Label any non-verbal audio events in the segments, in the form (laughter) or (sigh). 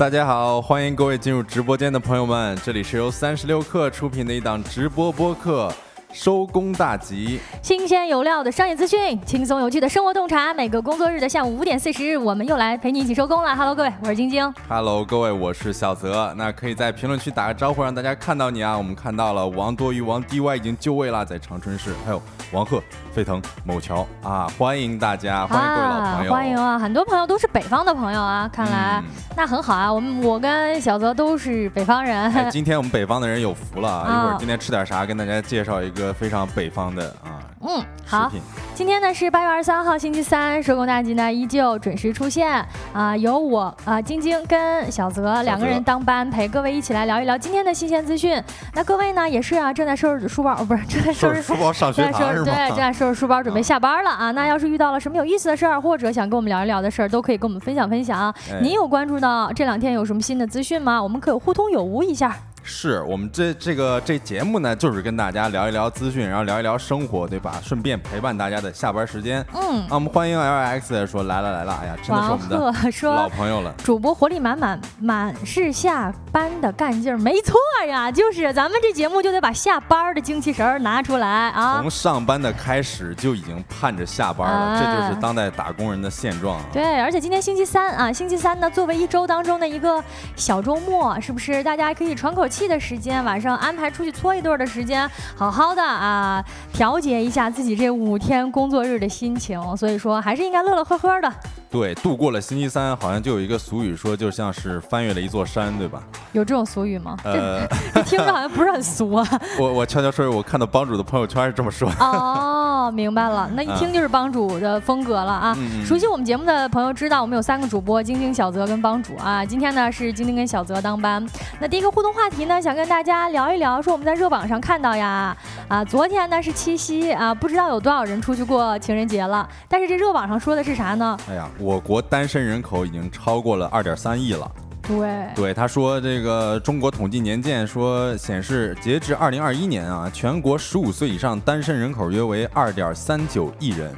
大家好，欢迎各位进入直播间的朋友们，这里是由三十六氪出品的一档直播播客。收工大吉，新鲜有料的商业资讯，轻松有趣的生活洞察。每个工作日的下午五点四十，我们又来陪你一起收工了。Hello，各位，我是晶晶。Hello，各位，我是小泽。那可以在评论区打个招呼，让大家看到你啊。我们看到了王多鱼、王 DY 已经就位了，在长春市。还有王鹤、沸腾、某桥啊，欢迎大家，欢迎各位老朋友，欢迎啊！很多朋友都是北方的朋友啊，看来那很好啊。我们我跟小泽都是北方人。(laughs) 今天我们北方的人有福了啊，一会儿今天吃点啥，跟大家介绍一个。非常北方的啊，嗯，好，今天呢是八月二十三号星期三，收工大吉呢依旧准时出现啊，由我啊晶晶跟小泽两个人当班陪各位一起来聊一聊今天的新鲜资讯。那各位呢也是啊，正在收拾书包，哦不是 (laughs) 正在收拾书包上学对，正在收拾书包准备下班了啊。那要是遇到了什么有意思的事儿，或者想跟我们聊一聊的事儿，都可以跟我们分享分享。您有关注到这两天有什么新的资讯吗？我们可以互通有无一下。是我们这这个这节目呢，就是跟大家聊一聊资讯，然后聊一聊生活，对吧？顺便陪伴大家的下班时间。嗯，那我们欢迎 L X 说来了来了，哎呀，真的是我们的老朋友了。主播活力满满，满是下班的干劲儿，没错呀，就是咱们这节目就得把下班的精气神儿拿出来啊。从上班的开始就已经盼着下班了，这就是当代打工人的现状。对，而且今天星期三啊，星期三呢作为一周当中的一个小周末，是不是大家可以喘口气？的时间，晚上安排出去搓一顿的时间，好好的啊，调节一下自己这五天工作日的心情。所以说，还是应该乐乐呵呵的。对，度过了星期三，好像就有一个俗语说，就像是翻越了一座山，对吧？有这种俗语吗？呃，(laughs) 听着好像不是很俗啊。我我悄悄说，我看到帮主的朋友圈是这么说。哦，(laughs) 明白了，那一听就是帮主的风格了啊。熟悉我们节目的朋友知道，我们有三个主播：晶晶、小泽跟帮主啊。今天呢是晶晶跟小泽当班。那第一个互动话题。呢想跟大家聊一聊，说我们在热榜上看到呀，啊，昨天呢是七夕啊，不知道有多少人出去过情人节了。但是这热榜上说的是啥呢？哎呀，我国单身人口已经超过了二点三亿了。对对，他说这个中国统计年鉴说显示，截至二零二一年啊，全国十五岁以上单身人口约为二点三九亿人。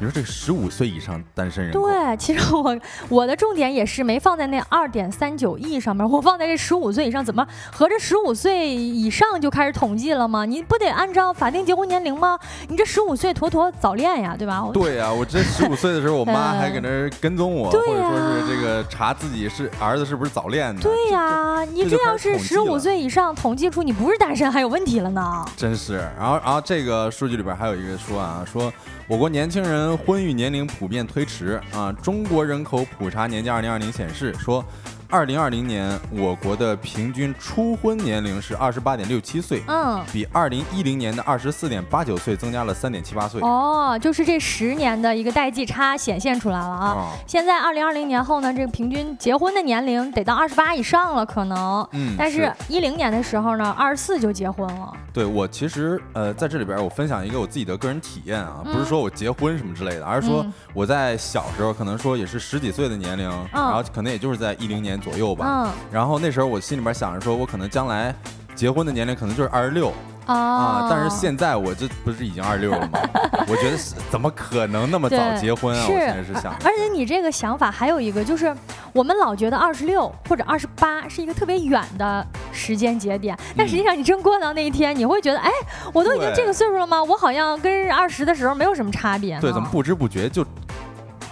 你说这个十五岁以上单身人，对，其实我我的重点也是没放在那二点三九亿上面，我放在这十五岁以上，怎么合着十五岁以上就开始统计了吗？你不得按照法定结婚年龄吗？你这十五岁妥妥早恋呀，对吧？对呀，我这十五岁的时候，我妈还搁那跟踪我，或者说是这个查自己是儿子是不是早恋呢？对呀，你这要是十五岁以上统计出你不是单身，还有问题了呢。真是，然后然后这个数据里边还有一个说啊，说。我国年轻人婚育年龄普遍推迟啊！中国人口普查年鉴二零二零显示说。二零二零年，我国的平均初婚年龄是二十八点六七岁，嗯，比二零一零年的二十四点八九岁增加了三点七八岁。哦，就是这十年的一个代际差显现出来了啊！现在二零二零年后呢，这个平均结婚的年龄得到二十八以上了，可能。嗯。但是，一零年的时候呢，二十四就结婚了。对我其实呃，在这里边我分享一个我自己的个人体验啊，不是说我结婚什么之类的，而是说我在小时候可能说也是十几岁的年龄，然后可能也就是在一零年。左右吧，嗯，然后那时候我心里边想着说，我可能将来结婚的年龄可能就是二十六。啊！但是现在我这不是已经二十六了吗？(laughs) 我觉得怎么可能那么早结婚啊？我现在是想。而且你这个想法还有一个，就是我们老觉得二十六或者二十八是一个特别远的时间节点，但实际上你真过到那一天，你会觉得，哎，我都已经这个岁数了吗？我好像跟二十的时候没有什么差别。对，怎么不知不觉就？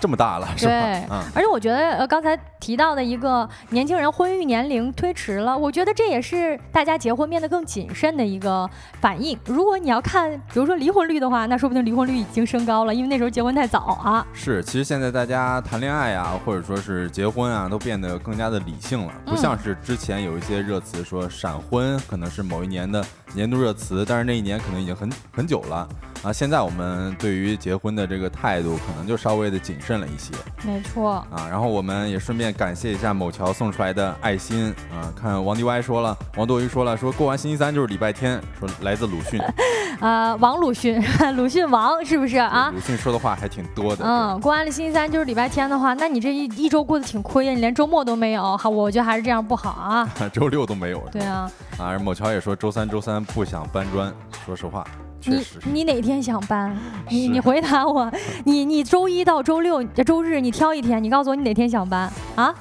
这么大了，是吧？对，而且我觉得，呃，刚才提到的一个年轻人婚育年龄推迟了，我觉得这也是大家结婚变得更谨慎的一个反应。如果你要看，比如说离婚率的话，那说不定离婚率已经升高了，因为那时候结婚太早啊。是，其实现在大家谈恋爱啊，或者说是结婚啊，都变得更加的理性了，不像是之前有一些热词说闪婚可能是某一年的年度热词，但是那一年可能已经很很久了。啊，现在我们对于结婚的这个态度，可能就稍微的谨慎了一些。没错。啊，然后我们也顺便感谢一下某桥送出来的爱心。啊，看王迪歪说了，王多鱼说了，说过完星期三就是礼拜天。说来自鲁迅。(laughs) 啊，王鲁迅，(laughs) 鲁迅王是不是啊？鲁迅说的话还挺多的。嗯，过完了星期三就是礼拜天的话，那你这一一周过得挺亏呀，你连周末都没有。好，我觉得还是这样不好啊。(laughs) 周六都没有。对啊。啊，某桥也说周三周三不想搬砖，说实话。你你哪天想搬？(laughs) 你你回答我。你你周一到周六、周日你挑一天，你告诉我你哪天想搬啊？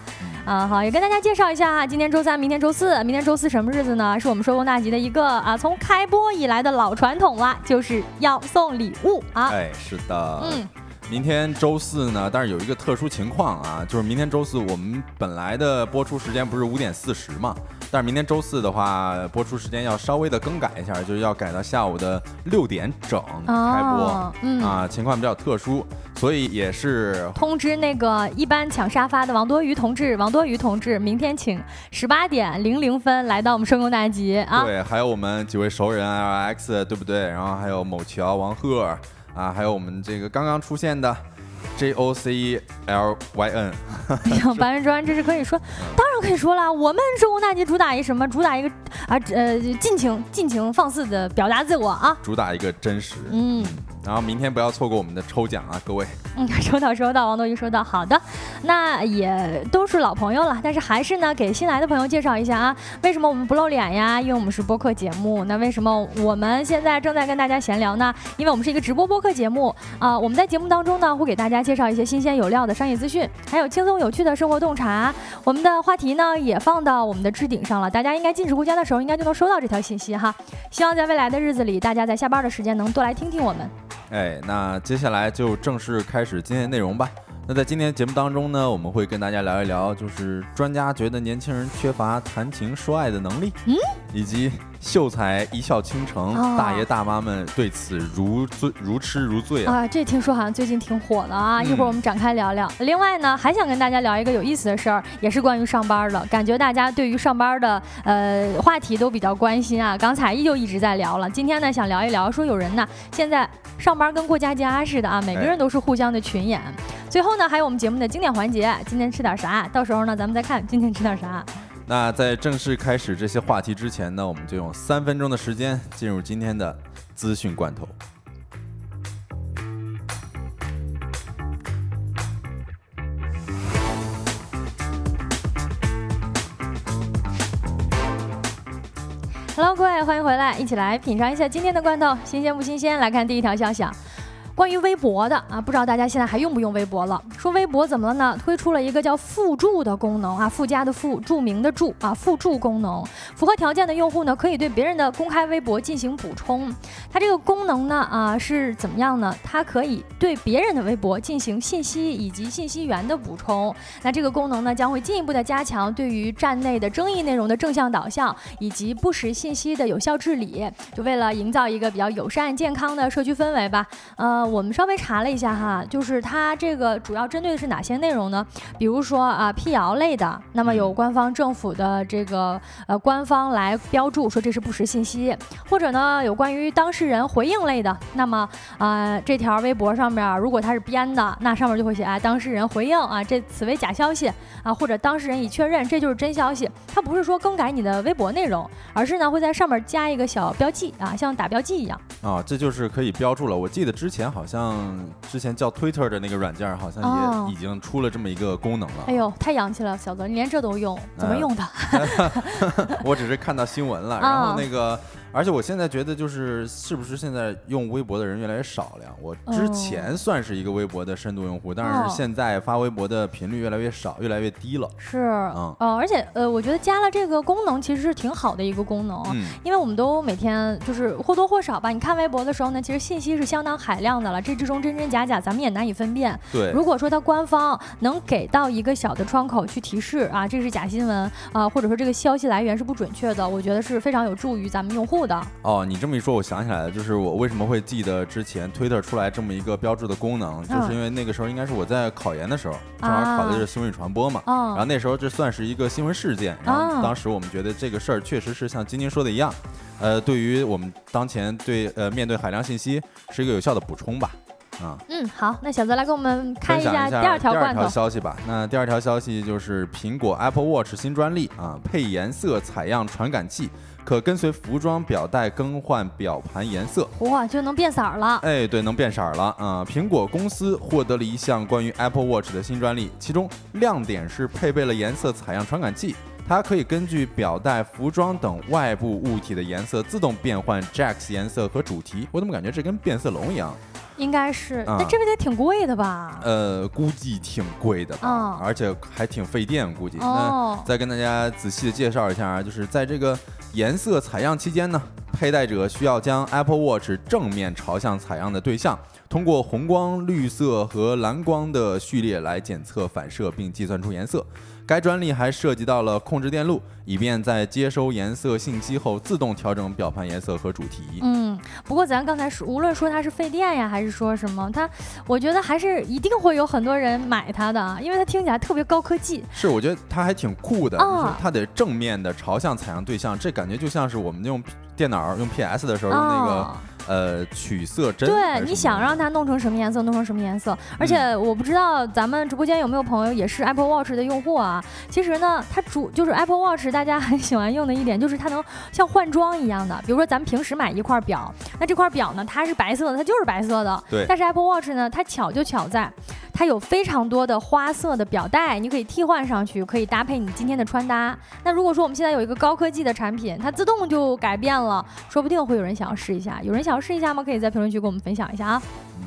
啊，好，也跟大家介绍一下哈，今天周三，明天周四，明天周四什么日子呢？是我们收工大吉的一个啊，从开播以来的老传统了，就是要送礼物啊。哎，是的，嗯。明天周四呢，但是有一个特殊情况啊，就是明天周四我们本来的播出时间不是五点四十嘛，但是明天周四的话，播出时间要稍微的更改一下，就是要改到下午的六点整开播，啊，情况比较特殊，所以也是通知那个一般抢沙发的王多鱼同志，王多鱼同志，明天请十八点零零分来到我们圣宫大集啊，对，还有我们几位熟人 L X 对不对？然后还有某桥王鹤。啊，还有我们这个刚刚出现的 J O C L Y N，哎呀，白人专这是可以说，当然可以说了。我们中国大街主打一什么？主打一个啊，呃，尽情尽情放肆的表达自我啊，主打一个真实。嗯。然后明天不要错过我们的抽奖啊，各位。嗯，(laughs) 收到收到，王多鱼收到。好的，那也都是老朋友了，但是还是呢，给新来的朋友介绍一下啊，为什么我们不露脸呀？因为我们是播客节目。那为什么我们现在正在跟大家闲聊呢？因为我们是一个直播播客节目啊。我们在节目当中呢，会给大家介绍一些新鲜有料的商业资讯，还有轻松有趣的生活洞察。我们的话题呢，也放到我们的置顶上了，大家应该进直播间的时候，应该就能收到这条信息哈。希望在未来的日子里，大家在下班的时间能多来听听我们。哎，那接下来就正式开始今天内容吧。那在今天节目当中呢，我们会跟大家聊一聊，就是专家觉得年轻人缺乏谈情说爱的能力，嗯，以及。秀才一笑倾城，大爷大妈们对此如醉如痴如醉啊！啊，这听说好像最近挺火的啊！一会儿我们展开聊聊。另外呢，还想跟大家聊一个有意思的事儿，也是关于上班的。感觉大家对于上班的呃话题都比较关心啊。(laughs) 刚才依旧一直在聊了，今天呢想聊一聊，说有人呢现在上班跟过家家似的啊，每个人都是互相的群演。最后呢，还有我们节目的经典环节，今天吃点啥？到时候呢，咱们再看今天吃点啥。那在正式开始这些话题之前呢，我们就用三分钟的时间进入今天的资讯罐头。Hello，各位，欢迎回来，一起来品尝一下今天的罐头，新鲜不新鲜？来看第一条消息。啊。关于微博的啊，不知道大家现在还用不用微博了？说微博怎么了呢？推出了一个叫附注的功能啊，附加的附，著名的注啊，附注功能。符合条件的用户呢，可以对别人的公开微博进行补充。它这个功能呢啊是怎么样呢？它可以对别人的微博进行信息以及信息源的补充。那这个功能呢，将会进一步的加强对于站内的争议内容的正向导向以及不实信息的有效治理。就为了营造一个比较友善健康的社区氛围吧，呃。我们稍微查了一下哈，就是它这个主要针对的是哪些内容呢？比如说啊，辟谣类的，那么有官方政府的这个呃官方来标注说这是不实信息，或者呢有关于当事人回应类的，那么啊这条微博上面如果它是编的，那上面就会写啊当事人回应啊这此为假消息啊，或者当事人已确认这就是真消息。它不是说更改你的微博内容，而是呢会在上面加一个小标记啊，像打标记一样啊，这就是可以标注了。我记得之前。好像之前叫 Twitter 的那个软件，好像也已经出了这么一个功能了。哎呦，太洋气了，小哥，你连这都用，怎么用的？(laughs) 我只是看到新闻了，然后那个。而且我现在觉得，就是是不是现在用微博的人越来越少了？呀？我之前算是一个微博的深度用户，但是现在发微博的频率越来越少，越来越低了。是，嗯，呃，而且呃，我觉得加了这个功能其实是挺好的一个功能，因为我们都每天就是或多或少吧，你看微博的时候呢，其实信息是相当海量的了，这之中真真假假，咱们也难以分辨。对，如果说它官方能给到一个小的窗口去提示啊，这是假新闻啊，或者说这个消息来源是不准确的，我觉得是非常有助于咱们用户。的。哦，你这么一说，我想起来了，就是我为什么会记得之前 Twitter 出来这么一个标志的功能，就是因为那个时候应该是我在考研的时候，正好考的是新闻与传播嘛，然后那时候这算是一个新闻事件，然后当时我们觉得这个事儿确实是像晶晶说的一样，呃，对于我们当前对呃面对海量信息是一个有效的补充吧，啊，嗯，好，那小泽来给我们看一下第二条第二条消息吧。那第二条消息就是苹果 Apple Watch 新专利啊，配颜色采样传感器。可跟随服装表带更换表盘颜色，哇，就能变色儿了。哎，对，能变色儿了啊！苹果公司获得了一项关于 Apple Watch 的新专利，其中亮点是配备了颜色采样传感器，它可以根据表带、服装等外部物体的颜色自动变换 Jacks 颜色和主题。我怎么感觉这跟变色龙一样？应该是，那这个得挺贵的吧？呃，估计挺贵的吧，而且还挺费电，估计。那再跟大家仔细的介绍一下啊，就是在这个颜色采样期间呢，佩戴者需要将 Apple Watch 正面朝向采样的对象。通过红光、绿色和蓝光的序列来检测反射，并计算出颜色。该专利还涉及到了控制电路，以便在接收颜色信息后自动调整表盘颜色和主题。嗯，不过咱刚才说，无论说它是费电呀，还是说什么，它，我觉得还是一定会有很多人买它的，因为它听起来特别高科技。是，我觉得它还挺酷的，就是它得正面的朝向采样对象，这感觉就像是我们用电脑用 PS 的时候用那个。呃，取色针。对，你想让它弄成什么颜色，弄成什么颜色。而且我不知道咱们直播间有没有朋友也是 Apple Watch 的用户啊？其实呢，它主就是 Apple Watch，大家很喜欢用的一点就是它能像换装一样的。比如说咱们平时买一块表，那这块表呢，它是白色的，它就是白色的。对。但是 Apple Watch 呢，它巧就巧在。它有非常多的花色的表带，你可以替换上去，可以搭配你今天的穿搭。那如果说我们现在有一个高科技的产品，它自动就改变了，说不定会有人想要试一下。有人想要试一下吗？可以在评论区跟我们分享一下啊。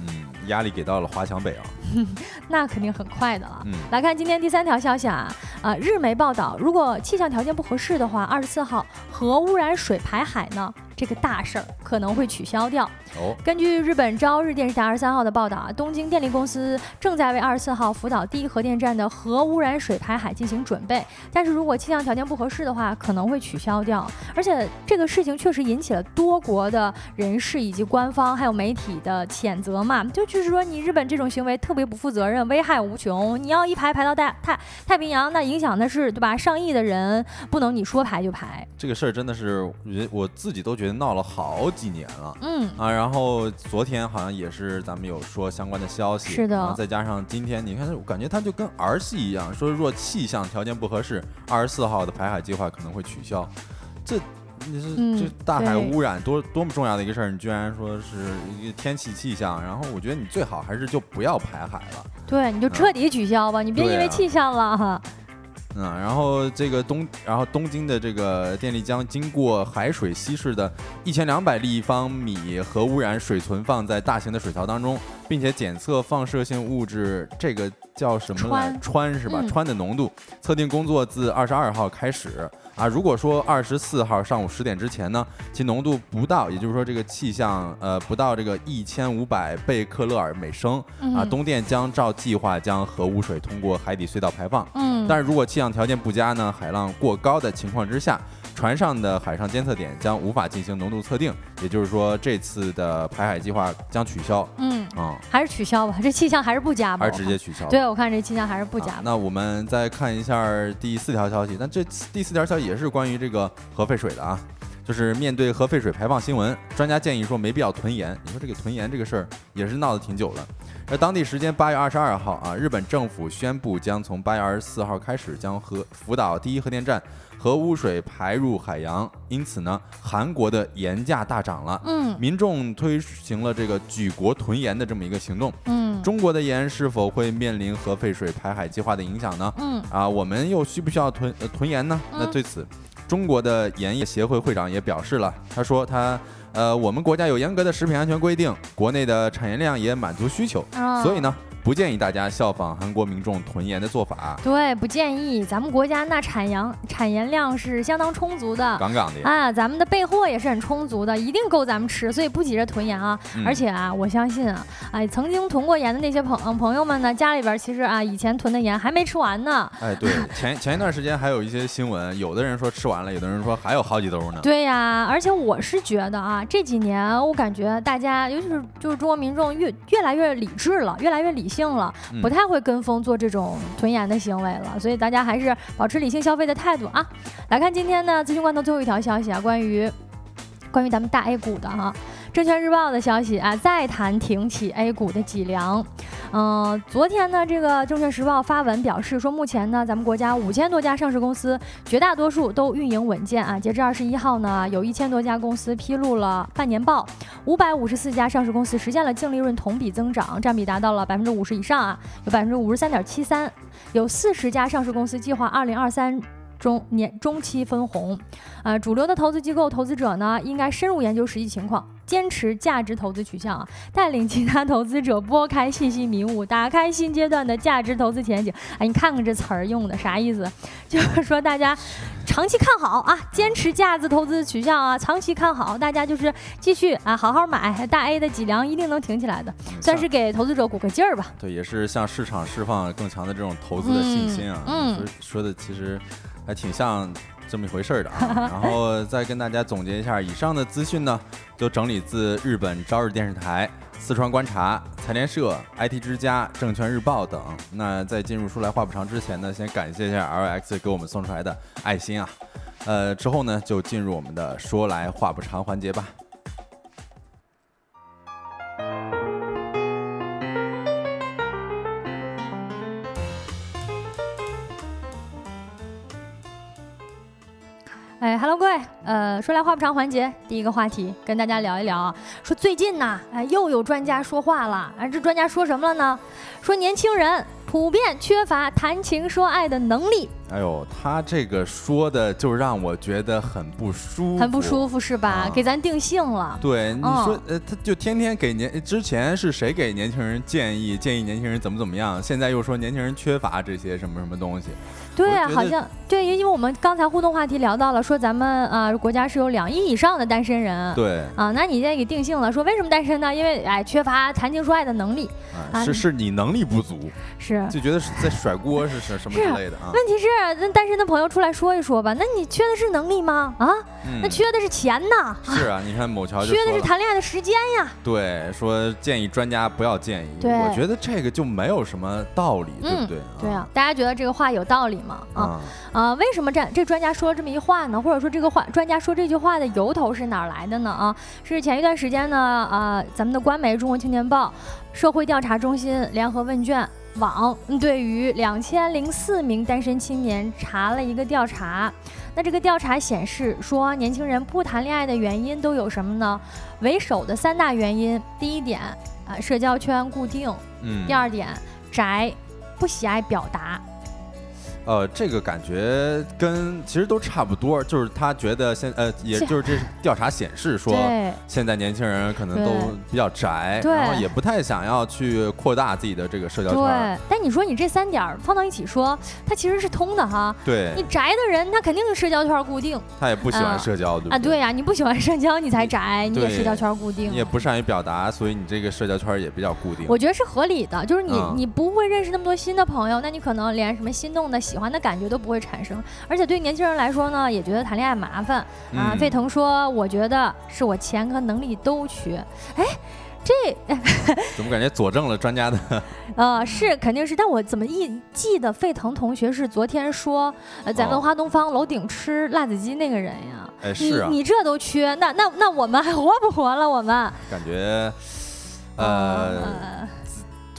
嗯，压力给到了华强北啊。(laughs) 那肯定很快的了。嗯，来看今天第三条消息啊，啊，日媒报道，如果气象条件不合适的话，二十四号核污染水排海呢？这个大事儿可能会取消掉。哦，根据日本朝日电视台二十三号的报道啊，东京电力公司正在为二十四号福岛第一核电站的核污染水排海进行准备。但是如果气象条件不合适的话，可能会取消掉。而且这个事情确实引起了多国的人士以及官方还有媒体的谴责嘛，就就是说你日本这种行为特别不负责任，危害无穷。你要一排排到大太太平洋，那影响的是对吧？上亿的人，不能你说排就排。这个事儿真的是我我自己都觉得。闹了好几年了，嗯。啊，然后昨天好像也是咱们有说相关的消息，是的，再加上今天，你看，我感觉他就跟儿戏一样，说若气象条件不合适，二十四号的排海计划可能会取消。这你是这大海污染多多么重要的一个事儿，你居然说是一个天气气象，然后我觉得你最好还是就不要排海了，对，你就彻底取消吧，你别因为气象了。哈。嗯，然后这个东，然后东京的这个电力将经过海水稀释的一千两百立方米核污染水存放在大型的水槽当中，并且检测放射性物质，这个叫什么来？川是吧？川的浓度测定工作自二十二号开始。啊，如果说二十四号上午十点之前呢，其浓度不到，也就是说这个气象呃不到这个一千五百贝克勒尔每升，啊，东电将照计划将核污水通过海底隧道排放。嗯，但是如果气象条件不佳呢，海浪过高的情况之下。船上的海上监测点将无法进行浓度测定，也就是说，这次的排海计划将取消。嗯啊，还是取消吧，这气象还是不加吧？还是直接取消？对，我看这气象还是不加。那我们再看一下第四条消息，那这第四条消息也是关于这个核废水的啊，就是面对核废水排放新闻，专家建议说没必要囤盐。你说这个囤盐这个事儿也是闹得挺久了。而当地时间八月二十二号啊，日本政府宣布将从八月二十四号开始将核福岛第一核电站。核污水排入海洋，因此呢，韩国的盐价大涨了。嗯，民众推行了这个举国囤盐的这么一个行动。嗯，中国的盐是否会面临核废水排海计划的影响呢？嗯，啊，我们又需不需要囤囤盐呢？那对此，中国的盐业协会会长也表示了，他说他呃，我们国家有严格的食品安全规定，国内的产业量也满足需求，所以呢。不建议大家效仿韩国民众囤盐的做法。对，不建议。咱们国家那产盐产盐量是相当充足的，杠杠的啊。咱们的备货也是很充足的，一定够咱们吃，所以不急着囤盐啊。而且啊，我相信啊，哎，曾经囤过盐的那些朋朋友们呢，家里边其实啊，以前囤的盐还没吃完呢。哎，对，(laughs) 前前一段时间还有一些新闻，有的人说吃完了，有的人说还有好几兜呢。对呀，而且我是觉得啊，这几年我感觉大家，尤其是就是中国民众越越来越理智了，越来越理。性了，不太会跟风做这种囤盐的行为了，所以大家还是保持理性消费的态度啊。来看今天的资讯罐头最后一条消息啊，关于关于咱们大 A 股的哈。证券日报的消息啊，再谈挺起 A 股的脊梁。嗯，昨天呢，这个证券时报发文表示说，目前呢，咱们国家五千多家上市公司，绝大多数都运营稳健啊。截至二十一号呢，有一千多家公司披露了半年报，五百五十四家上市公司实现了净利润同比增长，占比达到了百分之五十以上啊，有百分之五十三点七三。有四十家上市公司计划二零二三。中年中期分红，啊，主流的投资机构投资者呢，应该深入研究实际情况，坚持价值投资取向啊，带领其他投资者拨开信息迷雾，打开新阶段的价值投资前景。哎，你看看这词儿用的啥意思？(laughs) 就是说大家长期看好啊，坚持价值投资取向啊，长期看好，大家就是继续啊，好好买大 A 的脊梁一定能挺起来的，算是给投资者鼓个劲儿吧。对，也是向市场释放更强的这种投资的信心啊。嗯，说说的其实还挺像。这么一回事儿的啊，(laughs) 然后再跟大家总结一下，以上的资讯呢，都整理自日本朝日电视台、四川观察、财联社、IT 之家、证券日报等。那在进入说来话不长之前呢，先感谢一下 LX 给我们送出来的爱心啊。呃，之后呢，就进入我们的说来话不长环节吧。哎，Hello，各位，呃，说来话不长，环节第一个话题，跟大家聊一聊啊。说最近呢，哎，又有专家说话了，哎，这专家说什么了呢？说年轻人普遍缺乏谈情说爱的能力。哎呦，他这个说的就让我觉得很不舒服，很不舒服是吧？给咱定性了。对，你说，呃，他就天天给年，之前是谁给年轻人建议，建议年轻人怎么怎么样，现在又说年轻人缺乏这些什么什么东西。对啊，好像对，因为我们刚才互动话题聊到了，说咱们啊国家是有两亿以上的单身人。对啊，那你现在给定性了，说为什么单身呢？因为哎缺乏谈情说爱的能力。啊，是是你能力不足，是就觉得是在甩锅是什什么之类的啊？问题是，那单身的朋友出来说一说吧，那你缺的是能力吗？啊，那缺的是钱呐。是啊，(laughs) 你看某桥缺的是谈恋爱的时间呀。对，说建议专家不要建议。对，我觉得这个就没有什么道理，对不对？对啊，大家觉得这个话有道理吗？啊啊，为什么这这专家说了这么一话呢？或者说这个话专家说这句话的由头是哪来的呢？啊，是前一段时间呢，啊，咱们的官媒《中国青年报》社会调查中心联合问卷网对于两千零四名单身青年查了一个调查。那这个调查显示说，年轻人不谈恋爱的原因都有什么呢？为首的三大原因：第一点，啊，社交圈固定；嗯，第二点，宅，不喜爱表达。呃，这个感觉跟其实都差不多，就是他觉得现呃，也就是这 (laughs) 调查显示说，现在年轻人可能都比较宅，然后也不太想要去扩大自己的这个社交圈。对，但你说你这三点放到一起说，它其实是通的哈。对，你宅的人他肯定是社交圈固定，他也不喜欢社交，对啊，对呀，你不喜欢社交，你才宅，你也社交圈固定，你也不善于表达，所以你这个社交圈也比较固定。我觉得是合理的，就是你你不会认识那么多新的朋友，那你可能连什么心动的、喜欢的感觉都不。会产生，而且对年轻人来说呢，也觉得谈恋爱麻烦啊。沸腾说：“我觉得是我钱和能力都缺。”哎，这 (laughs) 怎么感觉佐证了专家的？(laughs) 呃，是肯定是，但我怎么一记得沸腾同学是昨天说呃在文华东方楼顶吃辣子鸡那个人呀？哎，是啊，你这都缺，那那那我们还活不活了？我们感觉，呃。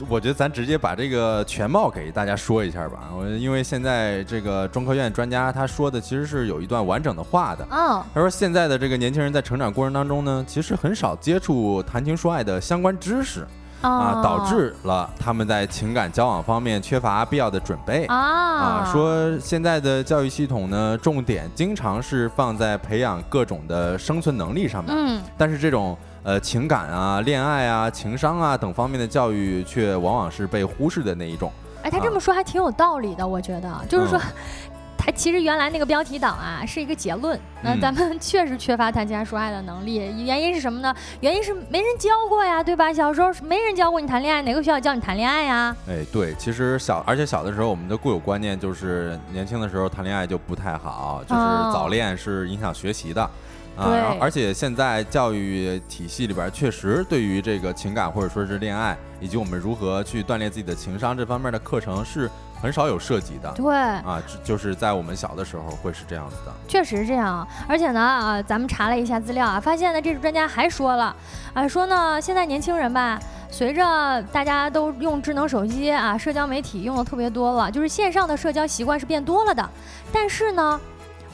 我觉得咱直接把这个全貌给大家说一下吧。我因为现在这个中科院专家他说的其实是有一段完整的话的。嗯，他说现在的这个年轻人在成长过程当中呢，其实很少接触谈情说爱的相关知识，啊，导致了他们在情感交往方面缺乏必要的准备。啊，说现在的教育系统呢，重点经常是放在培养各种的生存能力上面。嗯，但是这种。呃，情感啊、恋爱啊、情商啊等方面的教育，却往往是被忽视的那一种。哎，他这么说还挺有道理的，我觉得，就是说，(laughs) 他其实原来那个标题党啊是一个结论。那咱们 (laughs) 确实缺乏谈情说爱的能力，原因是什么呢？原因是没人教过呀，对吧？小时候没人教过你谈恋爱，哪个学校教你谈恋爱呀？哎，对，其实小，而且小的时候我们的固有观念就是，年轻的时候谈恋爱就不太好，就是早恋是影响学习的。啊，而且现在教育体系里边确实对于这个情感或者说是恋爱，以及我们如何去锻炼自己的情商这方面的课程是很少有涉及的。对，啊，就是在我们小的时候会是这样子的。确实是这样，而且呢，啊，咱们查了一下资料啊，发现呢，这个专家还说了，啊，说呢，现在年轻人吧，随着大家都用智能手机啊，社交媒体用的特别多了，就是线上的社交习惯是变多了的，但是呢。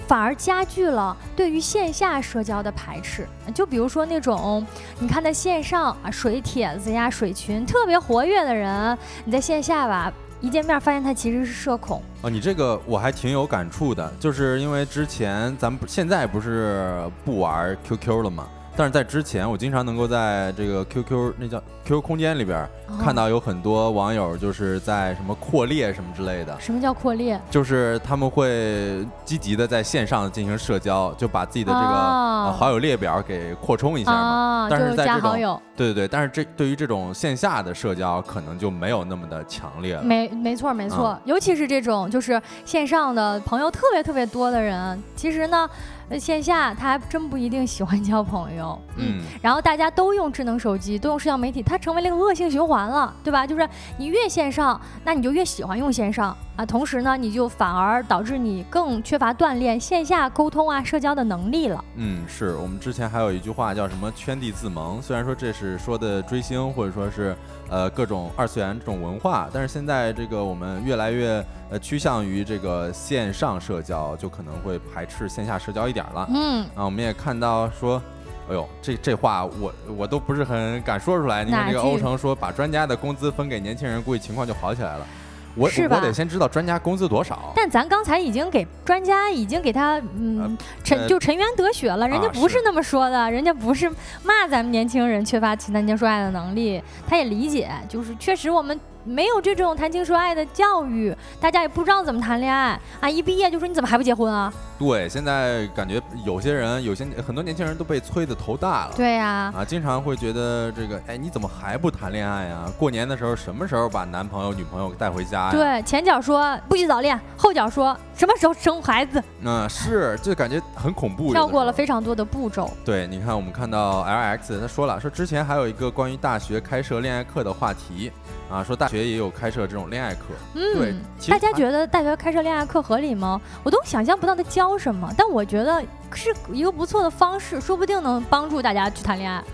反而加剧了对于线下社交的排斥。就比如说那种，你看在线上啊水帖子呀、水群特别活跃的人，你在线下吧一见面发现他其实是社恐。啊，你这个我还挺有感触的，就是因为之前咱们现在不是不玩 QQ 了吗？但是在之前，我经常能够在这个 QQ 那叫 QQ 空间里边看到有很多网友就是在什么扩列什么之类的。什么叫扩列？就是他们会积极的在线上进行社交，就把自己的这个好友列表给扩充一下嘛。但是在这种对对对，但是这对于这种线下的社交可能就没有那么的强烈了。没没错没错，尤其是这种就是线上的朋友特别特别多的人，其实呢。那线下他还真不一定喜欢交朋友，嗯，然后大家都用智能手机，都用社交媒体，它成为了一个恶性循环了，对吧？就是你越线上，那你就越喜欢用线上啊，同时呢，你就反而导致你更缺乏锻炼线下沟通啊、社交的能力了。嗯，是我们之前还有一句话叫什么“圈地自萌”，虽然说这是说的追星或者说是呃各种二次元这种文化，但是现在这个我们越来越。呃，趋向于这个线上社交，就可能会排斥线下社交一点了。嗯，啊，我们也看到说，哎呦，这这话我我都不是很敢说出来。你看这个欧成说，把专家的工资分给年轻人，估计情况就好起来了。我我得先知道专家工资多少。但咱刚才已经给专家已经给他嗯沉就沉冤得雪了，人家不是那么说的，人家不是骂咱们年轻人缺乏谈情说爱的能力，他也理解，就是确实我们。没有这种谈情说爱的教育，大家也不知道怎么谈恋爱啊！一毕业就说你怎么还不结婚啊？对，现在感觉有些人，有些很多年轻人都被催的头大了。对呀，啊，经常会觉得这个，哎，你怎么还不谈恋爱呀？过年的时候什么时候把男朋友、女朋友带回家呀？对，前脚说不许早恋，后脚说什么时候生孩子？嗯，是，就感觉很恐怖，跳过了非常多的步骤。对，你看，我们看到 L X 他说了，说之前还有一个关于大学开设恋爱课的话题。啊，说大学也有开设这种恋爱课，嗯，对，大家觉得大学开设恋爱课合理吗？我都想象不到他教什么，但我觉得是一个不错的方式，说不定能帮助大家去谈恋爱。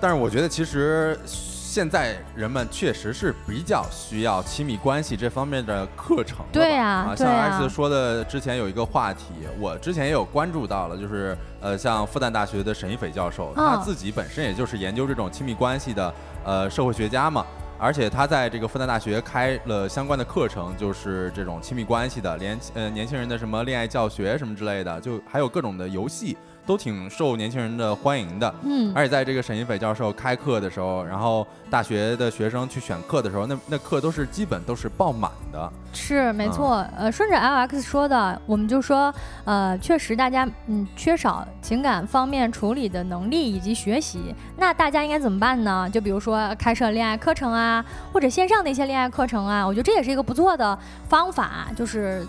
但是我觉得其实现在人们确实是比较需要亲密关系这方面的课程。对呀，啊，像 X 说的，之前有一个话题，我之前也有关注到了，就是呃，像复旦大学的沈一斐教授，他自己本身也就是研究这种亲密关系的呃社会学家嘛。而且他在这个复旦大学开了相关的课程，就是这种亲密关系的，连呃年轻人的什么恋爱教学什么之类的，就还有各种的游戏。都挺受年轻人的欢迎的，嗯，而且在这个沈一斐教授开课的时候，然后大学的学生去选课的时候，那那课都是基本都是爆满的。是没错，呃，顺着 L X 说的，我们就说，呃，确实大家嗯缺少情感方面处理的能力以及学习，那大家应该怎么办呢？就比如说开设恋爱课程啊，或者线上的一些恋爱课程啊，我觉得这也是一个不错的方法，就是。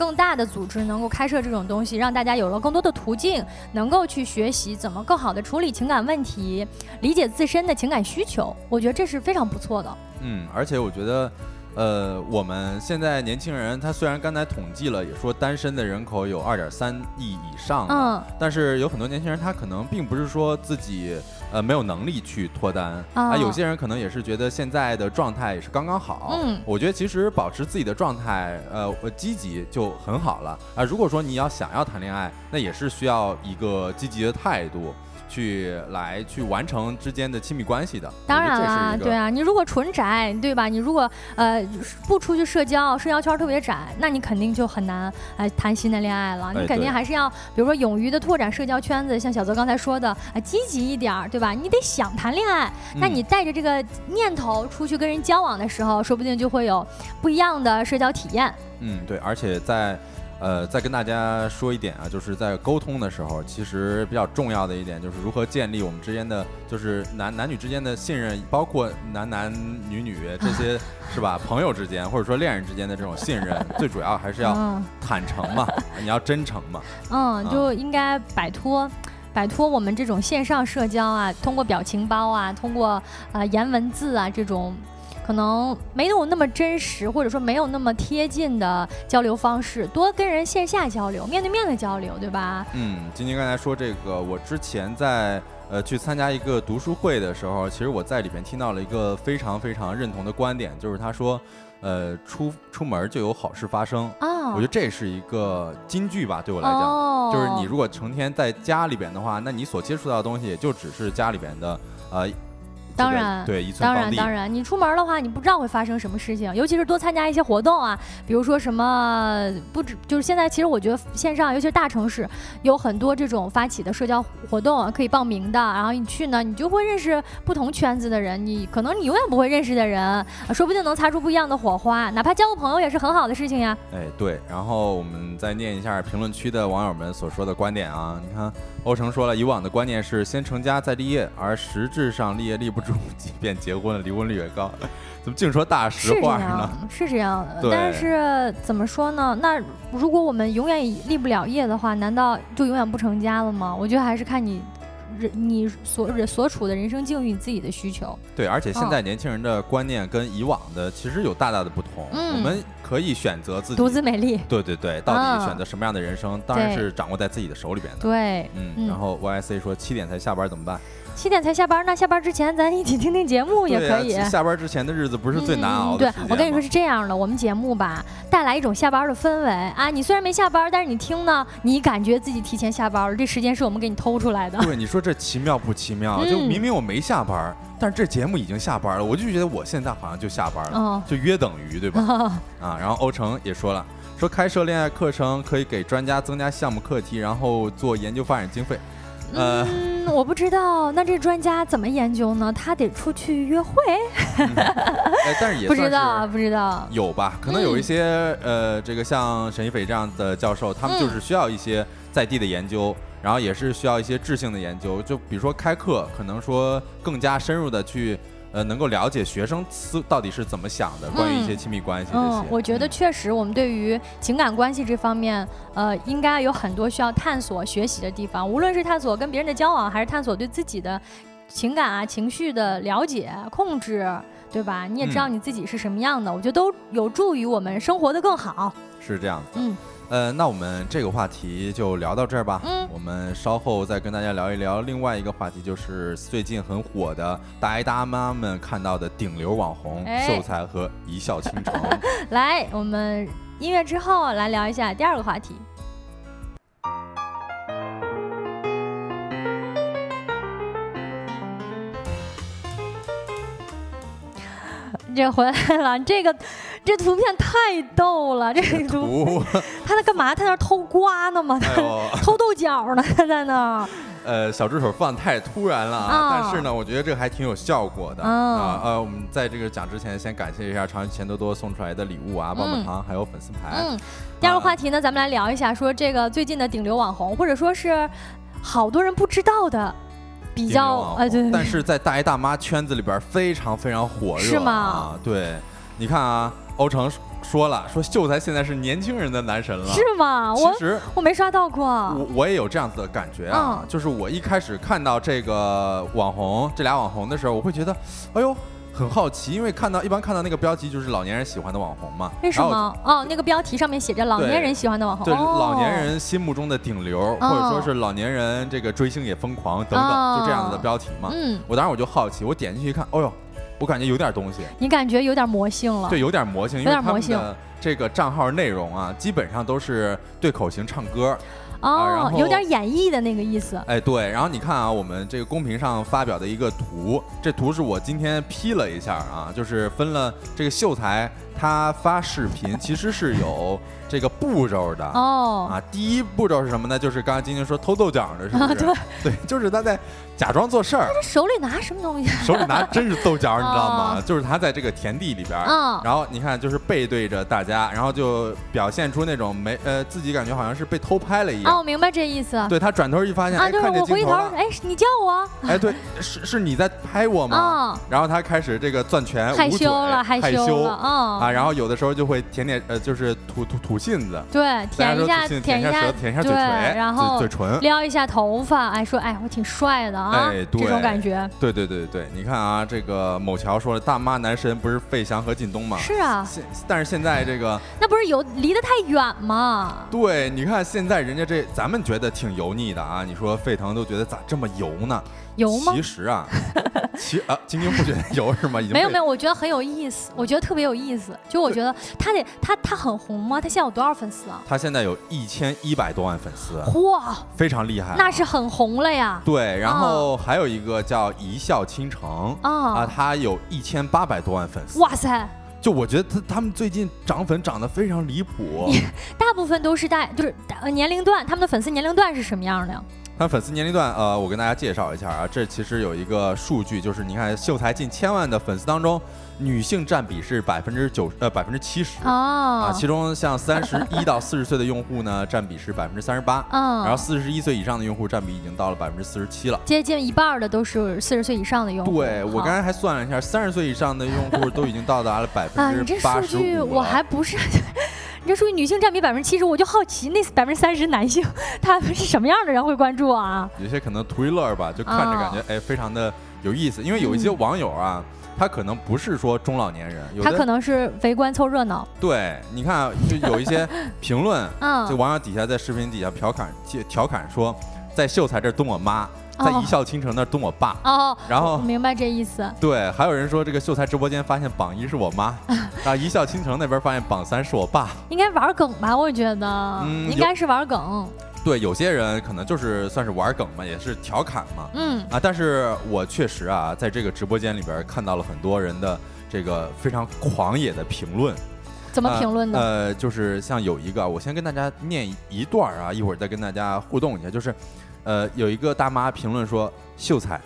更大的组织能够开设这种东西，让大家有了更多的途径，能够去学习怎么更好的处理情感问题，理解自身的情感需求。我觉得这是非常不错的。嗯，而且我觉得。呃，我们现在年轻人，他虽然刚才统计了，也说单身的人口有二点三亿以上，嗯，但是有很多年轻人，他可能并不是说自己呃没有能力去脱单啊，有些人可能也是觉得现在的状态也是刚刚好，嗯，我觉得其实保持自己的状态，呃，积极就很好了啊。如果说你要想要谈恋爱，那也是需要一个积极的态度。去来去完成之间的亲密关系的，当然啦，对啊，你如果纯宅，对吧？你如果呃不出去社交，社交圈特别窄，那你肯定就很难哎谈新的恋爱了。你肯定还是要，比如说勇于的拓展社交圈子，像小泽刚才说的啊，积极一点，对吧？你得想谈恋爱，那你带着这个念头出去跟人交往的时候，说不定就会有不一样的社交体验。嗯，对，而且在。呃，再跟大家说一点啊，就是在沟通的时候，其实比较重要的一点就是如何建立我们之间的，就是男男女之间的信任，包括男男女女这些 (laughs) 是吧？朋友之间或者说恋人之间的这种信任，最主要还是要坦诚嘛，(laughs) 你要真诚嘛。嗯，就应该摆脱，摆脱我们这种线上社交啊，通过表情包啊，通过啊言文字啊这种。可能没有那么真实，或者说没有那么贴近的交流方式，多跟人线下交流，面对面的交流，对吧？嗯，晶晶刚才说这个，我之前在呃去参加一个读书会的时候，其实我在里边听到了一个非常非常认同的观点，就是他说，呃，出出门就有好事发生啊，我觉得这是一个金句吧，对我来讲，就是你如果成天在家里边的话，那你所接触到的东西也就只是家里边的呃。当然，对，一寸当然，当然，你出门的话，你不知道会发生什么事情，尤其是多参加一些活动啊，比如说什么，不止就是现在，其实我觉得线上，尤其是大城市，有很多这种发起的社交活动可以报名的，然后你去呢，你就会认识不同圈子的人，你可能你永远不会认识的人，说不定能擦出不一样的火花，哪怕交个朋友也是很好的事情呀。哎，对，然后我们再念一下评论区的网友们所说的观点啊，你看。欧成说了，以往的观念是先成家再立业，而实质上立业立不住，即便结婚了，离婚率也高。怎么净说大实话呢？是这样的，但是怎么说呢？那如果我们永远立不了业的话，难道就永远不成家了吗？我觉得还是看你。人你所所处的人生境遇，你自己的需求。对，而且现在年轻人的观念跟以往的其实有大大的不同。嗯，我们可以选择自己独自美丽。对对对，到底选择什么样的人生，当然是掌握在自己的手里边的。对，嗯。然后 Y I C 说七点才下班怎么办？七点才下班，那下班之前咱一起听听节目也可以。下班之前的日子不是最难熬的。对，我跟你说是这样的，我们节目吧，带来一种下班的氛围啊。你虽然没下班，但是你听呢，你感觉自己提前下班了。这时间是我们给你偷出来的。对，你说这奇妙不奇妙？就明明我没下班，但是这节目已经下班了，我就觉得我现在好像就下班了，就约等于对吧？(laughs) 啊，然后欧成也说了，说开设恋爱课程可以给专家增加项目课题，然后做研究发展经费。嗯，我不知道，那这专家怎么研究呢？他得出去约会。哎，但是 (laughs) 也不知道啊，不知道有吧？可能有一些呃，这个像沈一斐这样的教授，他们就是需要一些在地的研究，然后也是需要一些质性的研究。就比如说开课，可能说更加深入的去。呃，能够了解学生思到底是怎么想的，关于一些亲密关系这些。嗯，我觉得确实，我们对于情感关系这方面，呃，应该有很多需要探索、学习的地方。无论是探索跟别人的交往，还是探索对自己的情感啊、情绪的了解、控制，对吧？你也知道你自己是什么样的，我觉得都有助于我们生活的更好。是这样子。嗯。呃，那我们这个话题就聊到这儿吧。嗯，我们稍后再跟大家聊一聊另外一个话题，就是最近很火的大爷大妈们看到的顶流网红秀才和一笑倾城。(laughs) 来，我们音乐之后来聊一下第二个话题。这回来了，这个这图片太逗了，这个图 (laughs) 他在干嘛？他在那偷瓜呢吗？偷豆角呢？他在那。呃，小助手放太突然了啊！但是呢，我觉得这个还挺有效果的啊。呃，我们在这个讲之前，先感谢一下长安钱多多送出来的礼物啊，棒棒糖还有粉丝牌。嗯。第二个话题呢，咱们来聊一下，说这个最近的顶流网红，或者说是好多人不知道的。比较啊对，但是在大爷大妈圈子里边非常非常火热，是吗？对，你看啊，欧成说了，说秀才现在是年轻人的男神了，是吗？其实我没刷到过，我我也有这样子的感觉啊，就是我一开始看到这个网红这俩网红的时候，我会觉得，哎呦。很好奇，因为看到一般看到那个标题就是老年人喜欢的网红嘛。为什么？哦，那个标题上面写着老年人喜欢的网红，对，老年人心目中的顶流，或者说是老年人这个追星也疯狂等等，就这样子的标题嘛。嗯。我当时我就好奇，我点进去一看，哦呦，我感觉有点东西。你感觉有点魔性了？对，有点魔性，有点魔性。这个账号内容啊，基本上都是对口型唱歌。哦，有点演绎的那个意思。哎，对，然后你看啊，我们这个公屏上发表的一个图，这图是我今天 P 了一下啊，就是分了这个秀才。他发视频其实是有这个步骤的哦啊，第一步骤是什么呢？就是刚刚晶晶说偷豆角的是不是？对对，就是他在假装做事儿。他这手里拿什么东西？手里拿真是豆角，你知道吗？就是他在这个田地里边，然后你看就是背对着大家，然后就表现出那种没呃自己感觉好像是被偷拍了一样。哦，我明白这意思。对他转头一发现，啊，就是我回头，哎，你叫我？哎，对，是是你在拍我吗？然后他开始这个攥拳，害羞了，害羞了，啊。然后有的时候就会舔舔，呃，就是吐吐吐信子，对，舔一下，舔一下舌，舔一下嘴唇，然后嘴唇，撩一下头发，哎，说，哎，我挺帅的啊，这种感觉，对对对对你看啊，这个某桥说了，大妈男神不是费翔和靳东吗？是啊，现但是现在这个，(laughs) 那不是有离得太远吗？对，你看现在人家这，咱们觉得挺油腻的啊。你说沸腾都觉得咋这么油呢？油吗？其实啊，(laughs) 其啊，晶晶不觉得油是吗？没有没有，我觉得很有意思，我觉得特别有意思。就我觉得他得他他很红吗？他现在有多少粉丝啊？他现在有一千一百多万粉丝，哇，非常厉害。那是很红了呀。对，然后还有一个叫一笑倾城啊，他有一千八百多万粉丝。哇塞！就我觉得他他们最近涨粉涨得非常离谱，(laughs) 大部分都是大就是年龄段，他们的粉丝年龄段是什么样的？他粉丝年龄段，呃，我跟大家介绍一下啊，这其实有一个数据，就是你看秀才近千万的粉丝当中。女性占比是百分之九呃百分之七十啊，其中像三十一到四十岁的用户呢，(laughs) 占比是百分之三十八，嗯，然后四十一岁以上的用户占比已经到了百分之四十七了，接近一半的都是四十岁以上的用户。对我刚才还算了一下，三十岁以上的用户都已经到达了 (laughs) 百分之八十五我还不是，(laughs) 你这属于女性占比百分之七十，我就好奇那百分之三十男性他们是什么样的人会关注啊？有些可能图一乐吧，就看着感觉哎非常的有意思，因为有一些网友啊。他可能不是说中老年人，他可能是围观凑热闹。对，你看，就有一些 (laughs) 评论，嗯，就网友底下在视频底下调侃，调侃说，在秀才这蹲我妈，在一笑倾城那蹲我爸。哦，然后明白这意思。对，还有人说这个秀才直播间发现榜一是我妈，然后一笑倾城那边发现榜三是我爸。应该玩梗吧？我觉得，应该是玩梗。对，有些人可能就是算是玩梗嘛，也是调侃嘛。嗯啊，但是我确实啊，在这个直播间里边看到了很多人的这个非常狂野的评论。怎么评论呢？呃，就是像有一个，我先跟大家念一段啊，一会儿再跟大家互动一下。就是，呃，有一个大妈评论说：“秀才，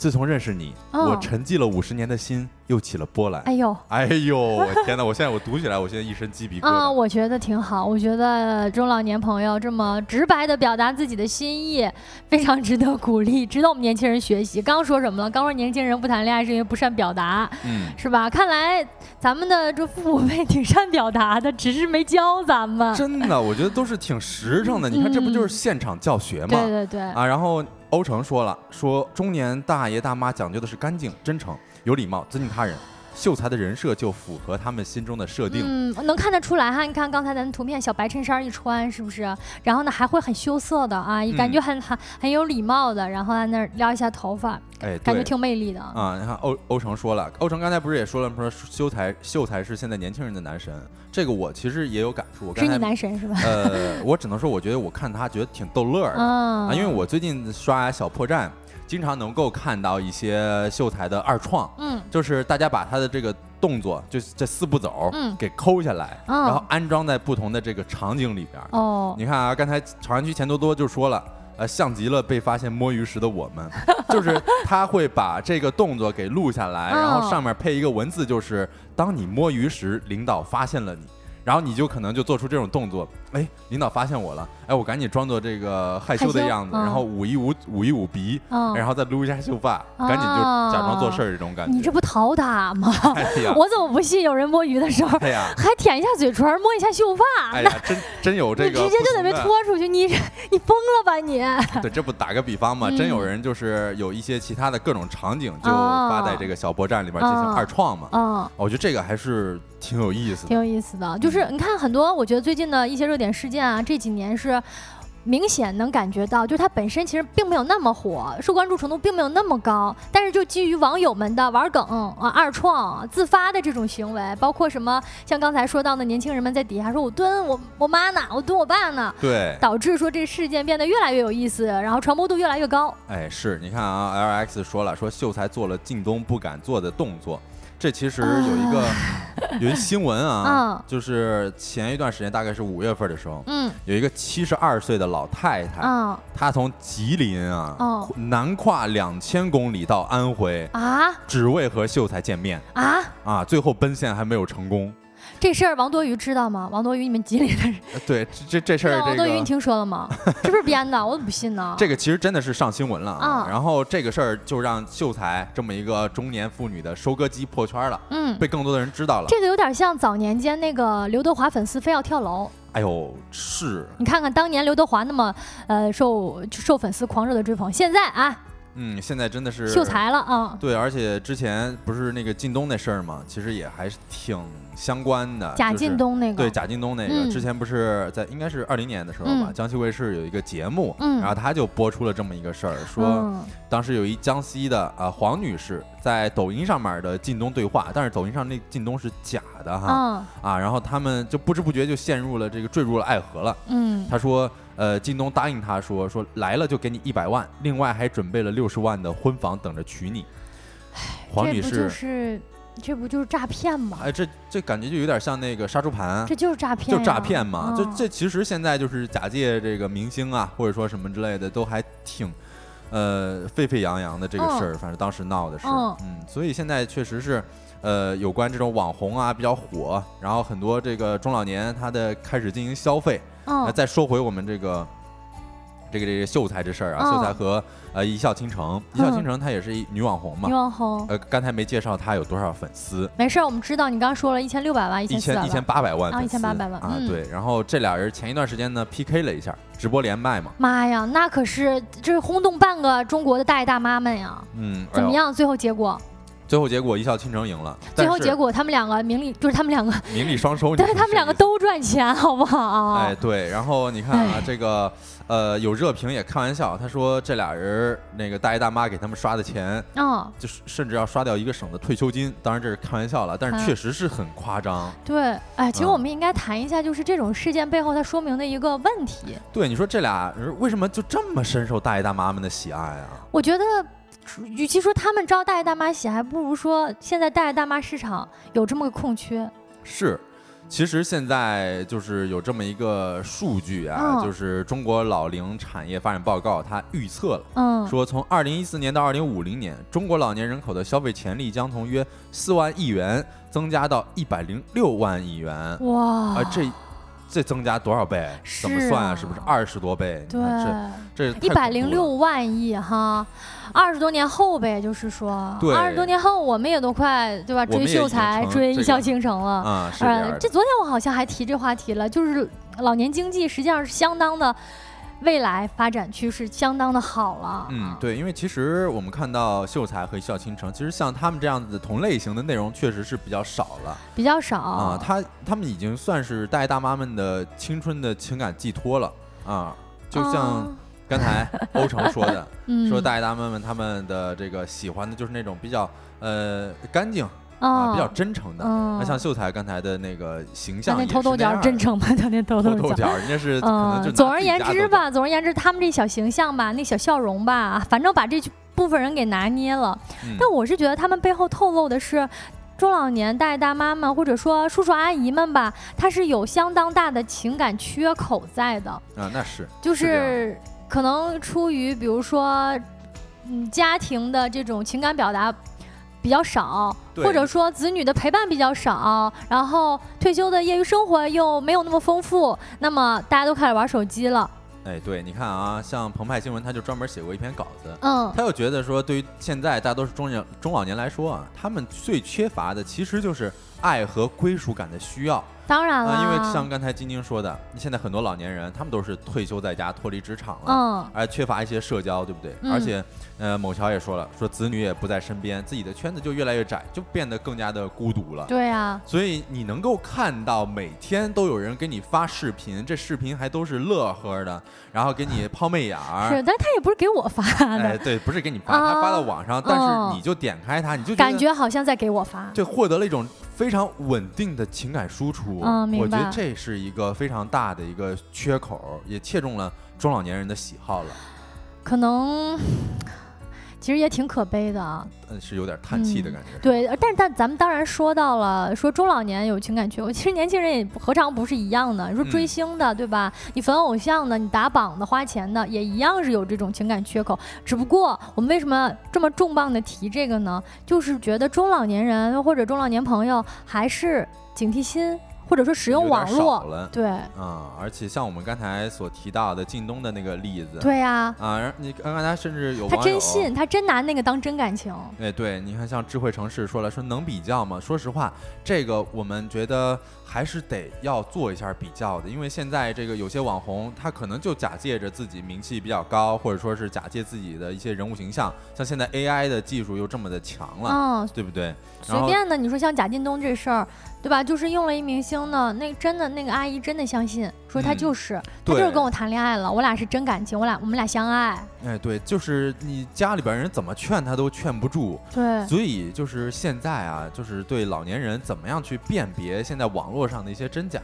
自从认识你，我沉寂了五十年的心。”又起了波澜。哎呦，哎呦，我天哪！我现在我读起来，我现在一身鸡皮疙瘩。啊，(laughs) 我觉得挺好。我觉得中老年朋友这么直白的表达自己的心意，非常值得鼓励，值得我们年轻人学习。刚说什么了？刚说年轻人不谈恋爱是因为不善表达，嗯，是吧？看来咱们的这父母辈挺善表达的，只是没教咱们。真的，我觉得都是挺实诚的。你看，这不就是现场教学吗？对对对。啊，然后欧成说了，说中年大爷大妈讲究的是干净、真诚。有礼貌，尊敬他人，秀才的人设就符合他们心中的设定。嗯，能看得出来哈。你看刚才咱的图片，小白衬衫一穿，是不是？然后呢，还会很羞涩的啊，感觉很很很有礼貌的。然后在那儿撩一下头发，哎，感觉挺魅力的啊。你看欧欧成说了，欧成刚才不是也说了，说秀才秀才是现在年轻人的男神。这个我其实也有感触。是你男神是吧？呃，我只能说，我觉得我看他觉得挺逗乐的啊，因为我最近刷小破站。经常能够看到一些秀才的二创，嗯，就是大家把他的这个动作，就这四步走，嗯，给抠下来，然后安装在不同的这个场景里边。哦，你看啊，刚才朝阳区钱多多就说了，呃，像极了被发现摸鱼时的我们，(laughs) 就是他会把这个动作给录下来，然后上面配一个文字，就是当你摸鱼时，领导发现了你。然后你就可能就做出这种动作，哎，领导发现我了，哎，我赶紧装作这个害羞的样子，然后捂一捂捂一捂鼻，然后再撸一下秀发，赶紧就假装做事儿这种感觉。你这不讨打吗？(laughs) 我怎么不信有人摸鱼的时候，还舔一下嘴唇，摸一下秀发？哎呀，真真有这个，(laughs) 直接就得被拖出去，你你疯了吧你？(laughs) 对，这不打个比方嘛，真有人就是有一些其他的各种场景就发在这个小博站里边进行二创嘛。嗯，我觉得这个还是。挺有意思的，挺有意思的，就是你看很多，我觉得最近的一些热点事件啊，这几年是明显能感觉到，就是它本身其实并没有那么火，受关注程度并没有那么高，但是就基于网友们的玩梗啊、二创、自发的这种行为，包括什么像刚才说到的年轻人们在底下说我蹲我我妈呢，我蹲我爸呢，对，导致说这事件变得越来越有意思，然后传播度越来越高。哎，是你看啊，L X 说了，说秀才做了靳东不敢做的动作。这其实有一个 (laughs) 有一新闻啊，就是前一段时间，大概是五月份的时候，嗯，有一个七十二岁的老太太，嗯，她从吉林啊，南跨两千公里到安徽啊，只为和秀才见面。啊？啊，最后奔现还没有成功。这事儿王多鱼知道吗？王多鱼，你们吉林的人？对，这这事儿，王多鱼你听说了吗？这不是编的，我怎么不信呢？这个其实真的是上新闻了啊！然后这个事儿就让秀才这么一个中年妇女的收割机破圈了，嗯，被更多的人知道了。这个有点像早年间那个刘德华粉丝非要跳楼。哎呦，是你看看当年刘德华那么呃受受粉丝狂热的追捧，现在啊。嗯，现在真的是秀才了啊！对，而且之前不是那个靳东那事儿嘛，其实也还是挺相关的。贾进东那个，对，贾进东那个，之前不是在应该是二零年的时候吧，江西卫视有一个节目，然后他就播出了这么一个事儿，说当时有一江西的啊黄女士在抖音上面的靳东对话，但是抖音上那靳东是假的哈啊，然后他们就不知不觉就陷入了这个坠入了爱河了。嗯，他说。呃，靳东答应他说说来了就给你一百万，另外还准备了六十万的婚房等着娶你。黄女士，就是这不就是诈骗吗？哎，这这感觉就有点像那个杀猪盘，这就是诈骗，就诈骗嘛。就这其实现在就是假借这个明星啊，或者说什么之类的，都还挺呃沸沸扬扬的这个事儿。反正当时闹的是，嗯，所以现在确实是呃有关这种网红啊比较火，然后很多这个中老年他的开始进行消费。那再说回我们这个，这个这个秀才这事儿啊，秀才和呃一笑倾城，一笑倾城她也是一女网红嘛，女网红。呃，刚才没介绍她有多少粉丝。没事儿，我们知道你刚刚说了一千六百万，一千一千八百万，啊，一千八百万啊，对。然后这俩人前一段时间呢 PK 了一下，直播连麦嘛。妈呀，那可是这是轰动半个中国的大爷大妈们呀。嗯。怎么样？最后结果？最后结果一笑倾城赢了。最后结果他们两个名利就是他们两个名利双收，但是他们两个都赚钱，好不好？哎，对。然后你看啊，这个呃，有热评也开玩笑，他说这俩人那个大爷大妈给他们刷的钱，嗯，就是甚至要刷掉一个省的退休金。当然这是开玩笑了，但是确实是很夸张。对，哎，其实我们应该谈一下，就是这种事件背后它说明的一个问题。对，你说这俩人为什么就这么深受大爷大妈们的喜爱啊？我觉得。与其说他们招大爷大妈喜，还不如说现在大爷大妈市场有这么个空缺。是，其实现在就是有这么一个数据啊，就是中国老龄产业发展报告，它预测了，嗯，说从二零一四年到二零五零年，中国老年人口的消费潜力将从约四万亿元增加到一百零六万亿元。哇！啊，这这增加多少倍？怎么算啊？是不是二十多倍？对，这一百零六万亿哈。二十多年后呗，就是说，二十多年后我们也都快对吧？追秀才，追一笑倾城了啊！是这昨天我好像还提这话题了，就是老年经济实际上是相当的，未来发展趋势相当的好了。嗯，对，因为其实我们看到秀才和一笑倾城，其实像他们这样子同类型的内容确实是比较少了，比较少啊。他他们已经算是大爷大妈们的青春的情感寄托了啊，就像。刚才 (laughs) 欧成说的，说大爷大妈们他们的这个喜欢的就是那种比较呃干净啊，比较真诚的。那像秀才刚才的那个形象，那偷偷角真诚吗？他那偷偷角，人家是 (laughs) 嗯。总而言之吧，总而言之，他们这小形象吧，那小笑容吧，反正把这部分人给拿捏了。但我是觉得他们背后透露的是，中老年大爷大妈们或者说叔叔阿姨们吧，他是有相当大的情感缺口在的。啊，那是，就是。可能出于比如说，嗯，家庭的这种情感表达比较少，或者说子女的陪伴比较少，然后退休的业余生活又没有那么丰富，那么大家都开始玩手机了。哎，对，你看啊，像澎湃新闻他就专门写过一篇稿子，嗯，他又觉得说，对于现在大多数中年中老年来说啊，他们最缺乏的其实就是爱和归属感的需要。当然了，因为像刚才晶晶说的，现在很多老年人他们都是退休在家，脱离职场了，嗯，而缺乏一些社交，对不对？而且，呃，某乔也说了，说子女也不在身边，自己的圈子就越来越窄，就变得更加的孤独了。对呀，所以你能够看到每天都有人给你发视频，这视频还都是乐呵的，然后给你抛媚眼儿。是，但他也不是给我发的。哎，对，不是给你发，他发到网上，但是你就点开它，你就感觉好像在给我发，就获得了一种。非常稳定的情感输出，嗯，我觉得这是一个非常大的一个缺口，也切中了中老年人的喜好了。可能。其实也挺可悲的啊，是有点叹气的感觉。对，但是但咱们当然说到了，说中老年有情感缺口，其实年轻人也何尝不是一样的？你说追星的，对吧？你粉偶像的，你打榜的，花钱的，也一样是有这种情感缺口。只不过我们为什么这么重磅的提这个呢？就是觉得中老年人或者中老年朋友还是警惕心。或者说使用网络，对，啊，而且像我们刚才所提到的靳东的那个例子，对呀，啊，你刚刚他甚至有他真信，他真拿那个当真感情，哎，对，你看像智慧城市说了，说能比较吗？说实话，这个我们觉得还是得要做一下比较的，因为现在这个有些网红，他可能就假借着自己名气比较高，或者说是假借自己的一些人物形象，像现在 AI 的技术又这么的强了，嗯，对不对？随便的，你说像贾进东这事儿。对吧？就是用了一明星呢，那真的那个阿姨真的相信，说他就是，他就是跟我谈恋爱了，我俩是真感情，我俩我们俩相爱。哎，对，就是你家里边人怎么劝他都劝不住。对，所以就是现在啊，就是对老年人怎么样去辨别现在网络上的一些真假，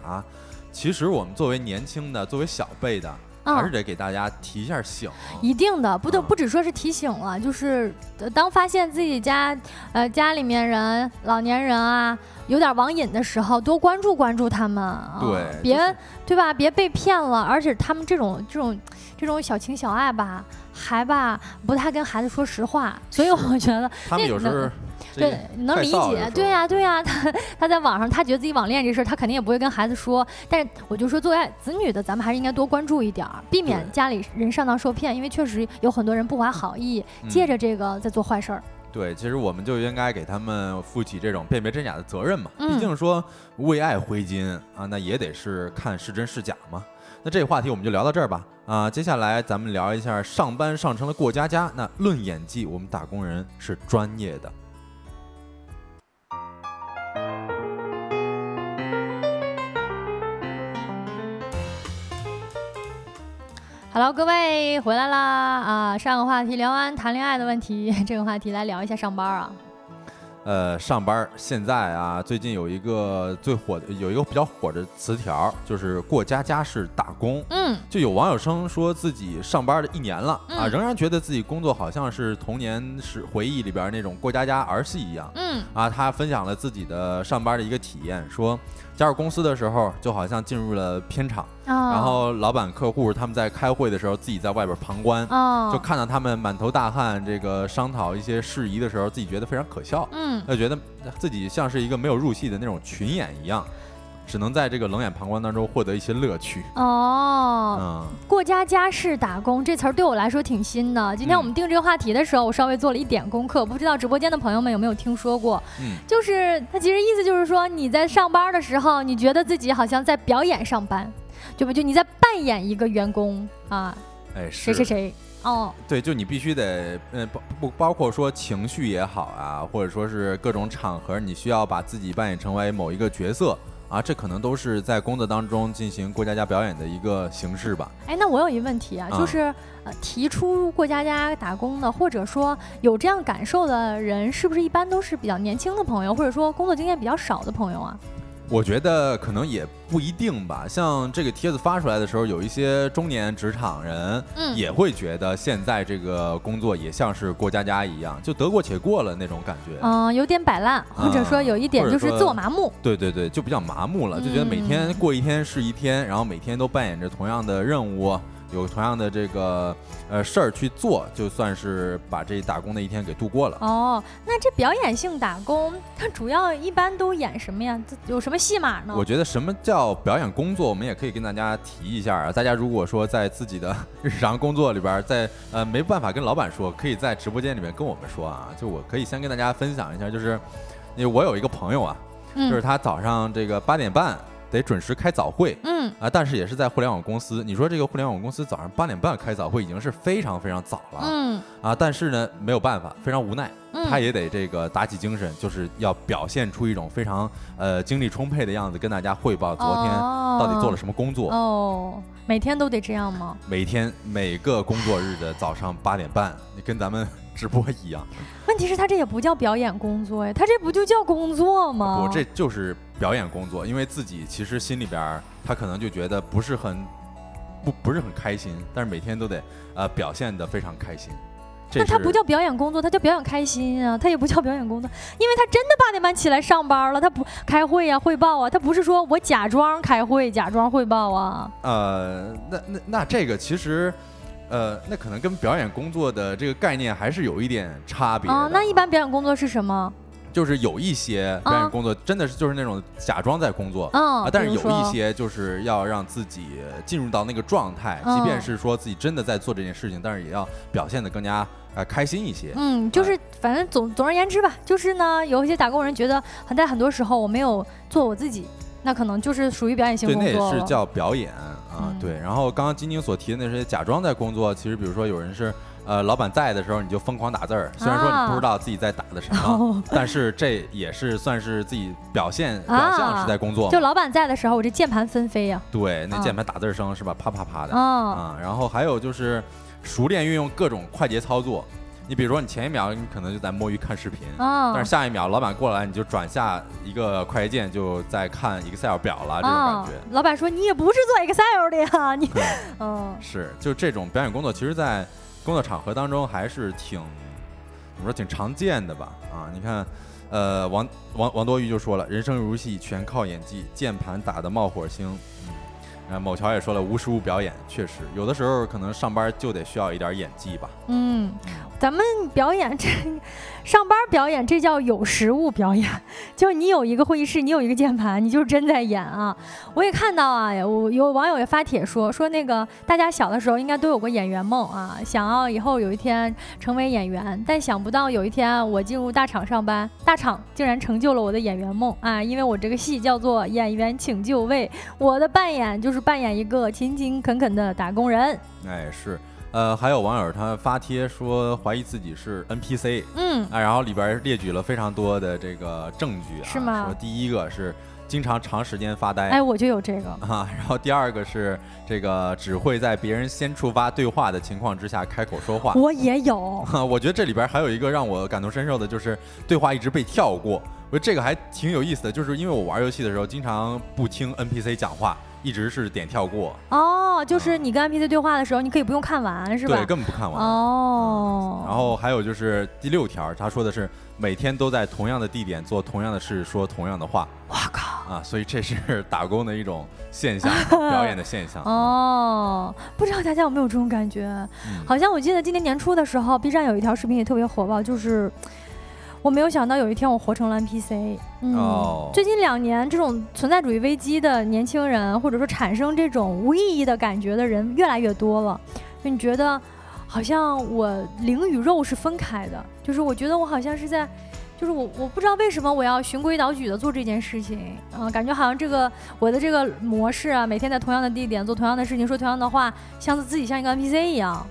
其实我们作为年轻的，作为小辈的。还是得给大家提一下醒，一定的，不都不只说是提醒了，就是当发现自己家呃家里面人老年人啊有点网瘾的时候，多关注关注他们，对，别对吧？别被骗了，而且他们这种这种这种小情小爱吧，还吧不太跟孩子说实话，所以我觉得他们有时候。对，能理解。对呀，对呀，(laughs) 他他在网上，他觉得自己网恋这事儿，他肯定也不会跟孩子说。但是我就说，作为子女的，咱们还是应该多关注一点儿，避免家里人上当受骗。因为确实有很多人不怀好意，借着这个在做坏事儿。对，其实我们就应该给他们负起这种辨别真假的责任嘛。毕竟说为爱挥金啊，那也得是看是真是假嘛。那这个话题我们就聊到这儿吧。啊，接下来咱们聊一下上班上成了过家家。那论演技，我们打工人是专业的。Hello，各位回来啦！啊，上个话题聊完谈恋爱的问题，(laughs) 这个话题来聊一下上班啊。呃，上班现在啊，最近有一个最火的，有一个比较火的词条，就是过家家式打工。嗯，就有网友称说自己上班了一年了啊，仍然觉得自己工作好像是童年时回忆里边那种过家家儿戏一样。嗯，啊，他分享了自己的上班的一个体验，说。加入公司的时候，就好像进入了片场，然后老板、客户他们在开会的时候，自己在外边旁观，就看到他们满头大汗，这个商讨一些事宜的时候，自己觉得非常可笑，嗯，就觉得自己像是一个没有入戏的那种群演一样。只能在这个冷眼旁观当中获得一些乐趣哦。嗯，过家家式打工这词儿对我来说挺新的。今天我们定这个话题的时候，我稍微做了一点功课，不知道直播间的朋友们有没有听说过？嗯，就是它其实意思就是说你在上班的时候，你觉得自己好像在表演上班，就不就你在扮演一个员工啊？哎，谁谁谁哦？对，就你必须得，嗯，包不包括说情绪也好啊，或者说是各种场合，你需要把自己扮演成为某一个角色。啊，这可能都是在工作当中进行过家家表演的一个形式吧。哎，那我有一问题啊，就是呃，提出过家家打工的，或者说有这样感受的人，是不是一般都是比较年轻的朋友，或者说工作经验比较少的朋友啊？我觉得可能也不一定吧。像这个帖子发出来的时候，有一些中年职场人也会觉得现在这个工作也像是过家家一样，就得过且过了那种感觉。嗯，有点摆烂，或者说有一点就是自我麻木。对对对，就比较麻木了，就觉得每天过一天是一天，然后每天都扮演着同样的任务。有同样的这个呃事儿去做，就算是把这打工的一天给度过了。哦，那这表演性打工，它主要一般都演什么呀？有什么戏码呢？我觉得什么叫表演工作，我们也可以跟大家提一下啊。大家如果说在自己的日常工作里边，在呃没办法跟老板说，可以在直播间里面跟我们说啊。就我可以先跟大家分享一下，就是因为我有一个朋友啊，就是他早上这个八点半。得准时开早会，嗯啊，但是也是在互联网公司。你说这个互联网公司早上八点半开早会已经是非常非常早了，嗯啊，但是呢没有办法，非常无奈，他也得这个打起精神，就是要表现出一种非常呃精力充沛的样子，跟大家汇报昨天到底做了什么工作。哦，每天都得这样吗？每天每个工作日的早上八点半，你跟咱们。直播一样，问题是，他这也不叫表演工作呀，他这不就叫工作吗？不，这就是表演工作，因为自己其实心里边他可能就觉得不是很不不是很开心，但是每天都得呃表现的非常开心。那他不叫表演工作，他叫表演开心啊，他也不叫表演工作，因为他真的八点半起来上班了，他不开会呀、汇报啊，他不是说我假装开会、假装汇报啊。呃，那那那这个其实。呃，那可能跟表演工作的这个概念还是有一点差别。哦，那一般表演工作是什么？就是有一些表演工作真的是就是那种假装在工作，啊，但是有一些就是要让自己进入到那个状态，即便是说自己真的在做这件事情，但是也要表现的更加呃开心一些。嗯，就是反正总总而言之吧，就是呢，有一些打工人觉得，在很多时候我没有做我自己，那可能就是属于表演性工作。对，那也是叫表演啊。对，然后刚刚晶晶所提的那些假装在工作，其实比如说有人是。呃，老板在的时候你就疯狂打字儿，虽然说你不知道自己在打的什么，(laughs) 但是这也是算是自己表现表象是在工作。就老板在的时候，我这键盘纷飞呀。对，那键盘打字声是吧？啪啪啪的啊。然后还有就是熟练运用各种快捷操作，你比如说你前一秒你可能就在摸鱼看视频，但是下一秒老板过来你就转下一个快捷键就在看 Excel 表了，这种感觉。老板说你也不是做 Excel 的呀，你嗯是就这种表演工作，其实，在工作场合当中还是挺，怎么说挺常见的吧？啊，你看，呃，王王王多鱼就说了，人生如戏，全靠演技，键盘打的冒火星。嗯，某桥也说了，无实物表演，确实有的时候可能上班就得需要一点演技吧。嗯，咱们表演这。上班表演这叫有实物表演，(laughs) 就是你有一个会议室，你有一个键盘，你就是真在演啊！我也看到啊，我有网友也发帖说说那个大家小的时候应该都有过演员梦啊，想要以后有一天成为演员，但想不到有一天我进入大厂上班，大厂竟然成就了我的演员梦啊！因为我这个戏叫做《演员请就位》，我的扮演就是扮演一个勤勤恳恳的打工人。哎，是。呃，还有网友他发帖说怀疑自己是 NPC，嗯，啊，然后里边列举了非常多的这个证据啊，是吗？说第一个是经常长时间发呆，哎，我就有这个啊，(laughs) 然后第二个是这个只会在别人先触发对话的情况之下开口说话，我也有，(laughs) 我觉得这里边还有一个让我感同身受的就是对话一直被跳过，我觉得这个还挺有意思的，就是因为我玩游戏的时候经常不听 NPC 讲话。一直是点跳过哦，就是你跟 NPC 对话的时候，你可以不用看完，是吧？对，根本不看完哦。然后还有就是第六条，他说的是每天都在同样的地点做同样的事，说同样的话。哇靠！啊，所以这是打工的一种现象，(laughs) 表演的现象。哦，不知道大家有没有这种感觉？好像我记得今年年初的时候，B 站有一条视频也特别火爆，就是。我没有想到有一天我活成了 NPC。嗯，最近两年，这种存在主义危机的年轻人，或者说产生这种无意义的感觉的人越来越多了。就你觉得，好像我灵与肉是分开的，就是我觉得我好像是在，就是我我不知道为什么我要循规蹈矩的做这件事情。嗯，感觉好像这个我的这个模式啊，每天在同样的地点做同样的事情，说同样的话，像自己像一个 NPC 一样。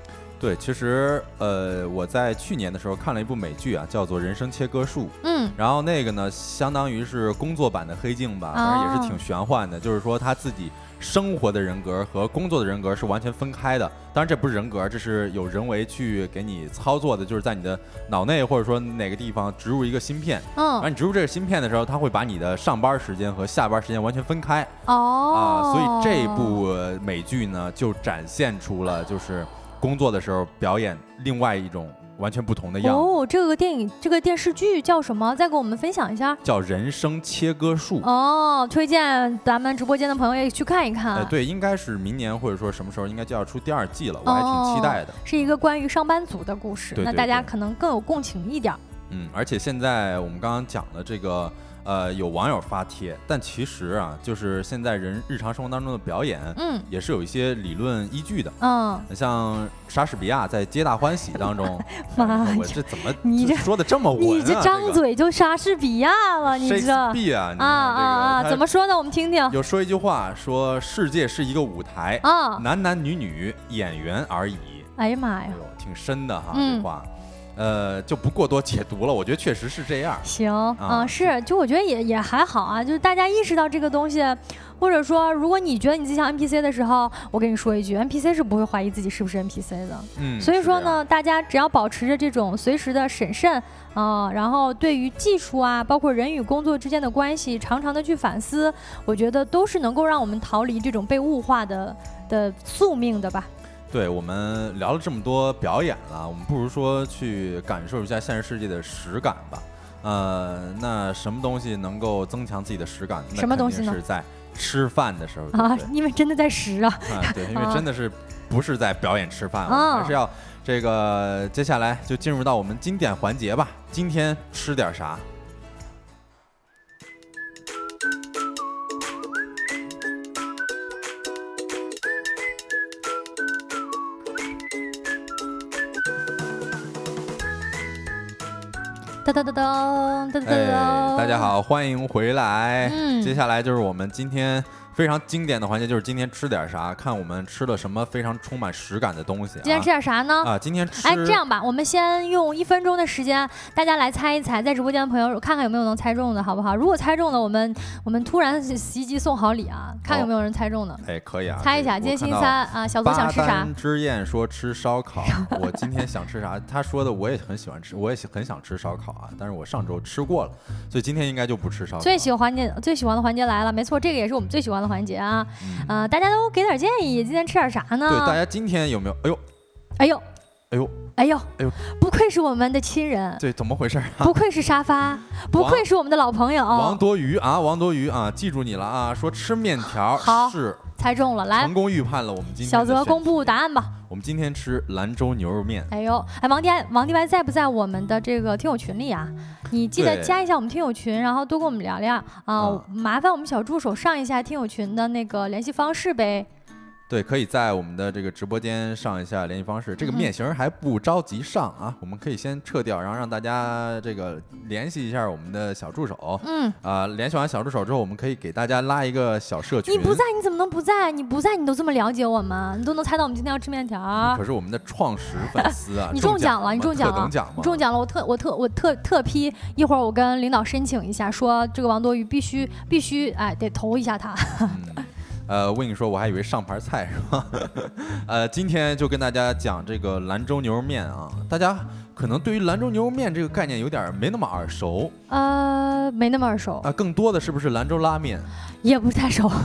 对，其实呃，我在去年的时候看了一部美剧啊，叫做《人生切割术》。嗯，然后那个呢，相当于是工作版的黑镜吧，反正也是挺玄幻的。就是说他自己生活的人格和工作的人格是完全分开的。当然这不是人格，这是有人为去给你操作的，就是在你的脑内或者说哪个地方植入一个芯片。嗯，然后你植入这个芯片的时候，它会把你的上班时间和下班时间完全分开。哦，啊，所以这部美剧呢，就展现出了就是。工作的时候表演另外一种完全不同的样子。哦，这个电影这个电视剧叫什么？再给我们分享一下。叫《人生切割术》。哦，推荐咱们直播间的朋友也去看一看。哎，对，应该是明年或者说什么时候应该就要出第二季了，我还挺期待的。是一个关于上班族的故事，那大家可能更有共情一点。嗯，而且现在我们刚刚讲的这个。呃，有网友发帖，但其实啊，就是现在人日常生活当中的表演，嗯，也是有一些理论依据的，嗯，像莎士比亚在《皆大欢喜》当中，(laughs) 妈，我这怎么你这说的这么稳？你这张嘴就莎士比亚了，你这啊啊啊啊！怎么说呢？我们听听。有说一句话，说世界是一个舞台啊，男男女女演员而已。哎呀妈呀，挺深的哈，这话。呃，就不过多解读了。我觉得确实是这样。行，啊，是，就我觉得也也还好啊。就是大家意识到这个东西，或者说，如果你觉得你自己像 NPC 的时候，我跟你说一句，NPC 是不会怀疑自己是不是 NPC 的。嗯。所以说呢，大家只要保持着这种随时的审慎啊，然后对于技术啊，包括人与工作之间的关系，常常的去反思，我觉得都是能够让我们逃离这种被物化的的宿命的吧。对我们聊了这么多表演了，我们不如说去感受一下现实世界的实感吧。呃，那什么东西能够增强自己的实感？什么东西呢？是在吃饭的时候啊，因为真的在食啊。啊，对，因为真的是不是在表演吃饭啊，还是要这个。接下来就进入到我们经典环节吧。今天吃点啥？噔噔噔噔噔噔，大家好，欢迎回来。嗯，接下来就是我们今天。非常经典的环节就是今天吃点啥，看我们吃了什么非常充满实感的东西。今天吃点啥呢？啊，今天吃。哎，这样吧，我们先用一分钟的时间，大家来猜一猜，在直播间的朋友看看有没有能猜中的，好不好？如果猜中了，我们我们突然袭击送好礼啊，看有没有人猜中的。哎，可以啊。猜一下，今天星期三啊，小泽想吃啥？之燕说吃烧烤，(laughs) 我今天想吃啥？他说的我也很喜欢吃，我也很想吃烧烤啊，但是我上周吃过了，所以今天应该就不吃烧烤。最喜欢环节，最喜欢的环节来了，没错，这个也是我们最喜欢的环节啊。呃，大家都给点建议，今天吃点啥呢？对，大家今天有没有？哎呦，哎呦，哎呦，哎呦，哎呦，不愧是我们的亲人。对，怎么回事？不愧是沙发，不愧是我们的老朋友。王多鱼啊，王多鱼啊，记住你了啊！说吃面条，是猜中了，来，成功预判了我们今天。小泽公布答案吧。我们今天吃兰州牛肉面。哎呦，哎，王迪王迪白在不在我们的这个听友群里啊？你记得加一下我们听友群，然后多跟我们聊聊啊！麻烦我们小助手上一下听友群的那个联系方式呗。对，可以在我们的这个直播间上一下联系方式。这个面型还不着急上啊，我们可以先撤掉，然后让大家这个联系一下我们的小助手。嗯，啊，联系完小助手之后，我们可以给大家拉一个小社群。你不在，你怎么能不在？你不在，你都这么了解我们，你都能猜到我们今天要吃面条。可是我们的创始粉丝啊，(laughs) 你中奖了，你中奖了，你中奖了！我特我特我特特批，一会儿我跟领导申请一下，说这个王多鱼必须必须哎得投一下他。呃，我跟你说，我还以为上盘菜是吧？(laughs) 呃，今天就跟大家讲这个兰州牛肉面啊，大家。可能对于兰州牛肉面这个概念有点没那么耳熟，呃，没那么耳熟啊，更多的是不是兰州拉面？也不太熟啊，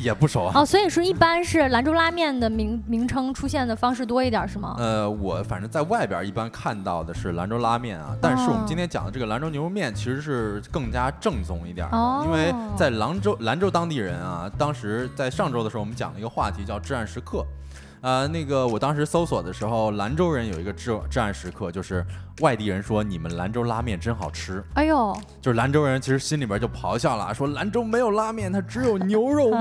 也不熟啊。哦，所以说一般是兰州拉面的名名称出现的方式多一点是吗？呃，我反正在外边一般看到的是兰州拉面啊，但是我们今天讲的这个兰州牛肉面其实是更加正宗一点的，因为在兰州兰州当地人啊，当时在上周的时候我们讲了一个话题叫至暗时刻。呃，那个我当时搜索的时候，兰州人有一个至至暗时刻，就是外地人说你们兰州拉面真好吃。哎呦，就是兰州人其实心里边就咆哮了，说兰州没有拉面，它只有牛肉面。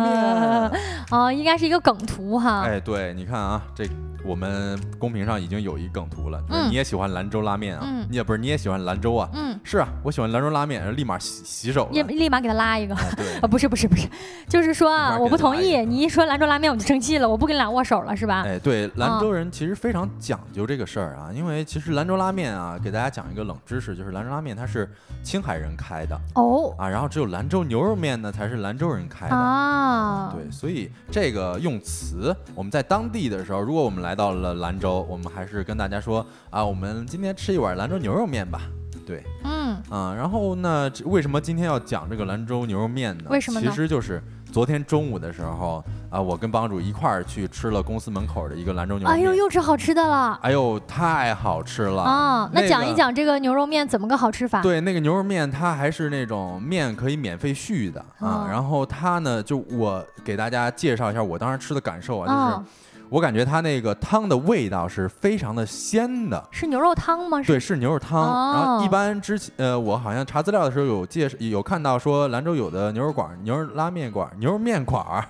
啊，(laughs) 应该是一个梗图哈。哎，对，你看啊，这。我们公屏上已经有一梗图了，就是你也喜欢兰州拉面啊？你也不是你也喜欢兰州啊？嗯，是啊，我喜欢兰州拉面，立马洗洗手，立立马给他拉一个。对啊，(laughs) 不是不是不是，就是说啊，我不同意，你一说兰州拉面我就生气了，我不跟你俩握手了，是吧？哎，对，兰州人其实非常讲究这个事儿啊，因为其实兰州拉面啊，给大家讲一个冷知识，就是兰州拉面它是青海人开的哦啊，然后只有兰州牛肉面呢才是兰州人开的啊，对，所以这个用词我们在当地的时候，如果我们来到了兰州。我们还是跟大家说啊，我们今天吃一碗兰州牛肉面吧。对，嗯啊，然后呢，为什么今天要讲这个兰州牛肉面呢？为什么呢？其实就是昨天中午的时候啊，我跟帮主一块儿去吃了公司门口的一个兰州牛肉面。哎呦，又吃好吃的了！哎呦，太好吃了啊！那讲一讲这个牛肉面怎么个好吃法？对，那个牛肉面它还是那种面可以免费续的啊。然后它呢，就我给大家介绍一下我当时吃的感受啊，就是。我感觉它那个汤的味道是非常的鲜的，是牛肉汤吗？对，是牛肉汤。然后一般之前，呃，我好像查资料的时候有介绍，有看到说兰州有的牛肉馆、牛肉拉面馆、牛肉面馆儿，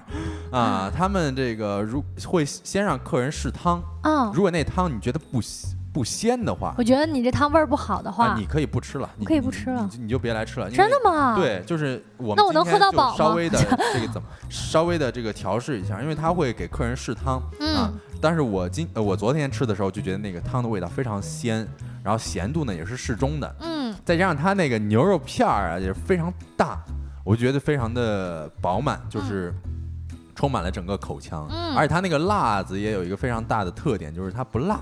啊，他们这个如会先让客人试汤，嗯，如果那汤你觉得不行。不鲜的话，我觉得你这汤味儿不好的话，你可以不吃了，你可以不吃了，你就别来吃了。真的吗？对，就是我那我能喝到饱稍微的 (laughs) 这个怎么，稍微的这个调试一下，因为他会给客人试汤啊。但是我今呃我昨天吃的时候就觉得那个汤的味道非常鲜，然后咸度呢也是适中的。嗯，再加上它那个牛肉片儿啊也是非常大，我觉得非常的饱满，就是充满了整个口腔。嗯，而且它那个辣子也有一个非常大的特点，就是它不辣。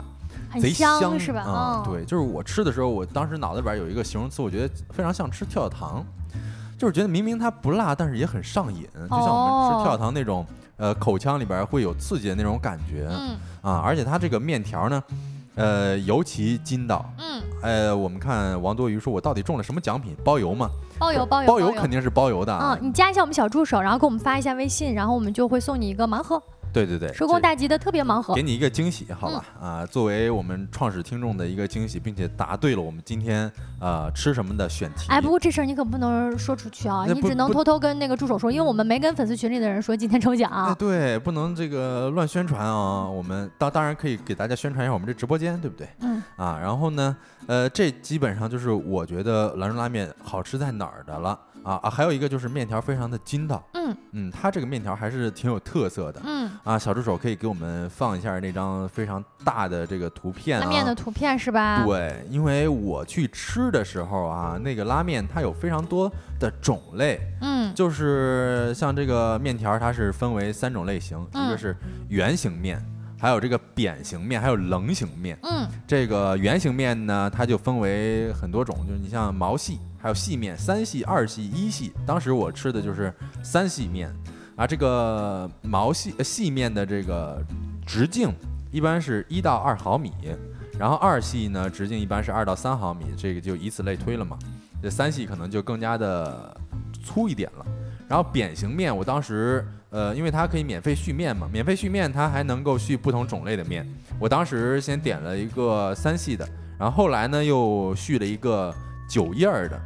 贼香是吧？啊，对，就是我吃的时候，我当时脑子里边有一个形容词，我觉得非常像吃跳跳糖，就是觉得明明它不辣，但是也很上瘾，就像我们吃跳跳糖那种，呃，口腔里边会有刺激的那种感觉。嗯，啊，而且它这个面条呢，呃，尤其筋道。嗯，呃，我们看王多鱼说，我到底中了什么奖品？包邮吗？包邮，包邮，包包邮肯定是包邮的。嗯，你加一下我们小助手，然后给我们发一下微信，然后我们就会送你一个盲盒。对对对，收工大吉的特别盲盒，给你一个惊喜，好吧？啊，作为我们创始听众的一个惊喜，并且答对了我们今天呃吃什么的选题。哎，不过这事儿你可不能说出去啊，你只能偷偷跟那个助手说，因为我们没跟粉丝群里的人说今天抽奖啊。对，不能这个乱宣传啊。我们当当然可以给大家宣传一下我们这直播间，对不对？嗯。啊，然后呢，呃，这基本上就是我觉得兰州拉面好吃在哪儿的了。啊啊，还有一个就是面条非常的筋道，嗯嗯，它这个面条还是挺有特色的，嗯啊，小助手可以给我们放一下那张非常大的这个图片，拉面的图片是吧？对，因为我去吃的时候啊，那个拉面它有非常多的种类，嗯，就是像这个面条它是分为三种类型，一个是圆形面，还有这个扁形面，还有棱形面，嗯，这个圆形面呢，它就分为很多种，就是你像毛细。还有细面，三细、二细、一细。当时我吃的就是三细面，啊，这个毛细细面的这个直径一般是一到二毫米，然后二细呢直径一般是二到三毫米，这个就以此类推了嘛。这三细可能就更加的粗一点了。然后扁形面，我当时呃，因为它可以免费续面嘛，免费续面它还能够续不同种类的面。我当时先点了一个三细的，然后后来呢又续了一个九叶儿的。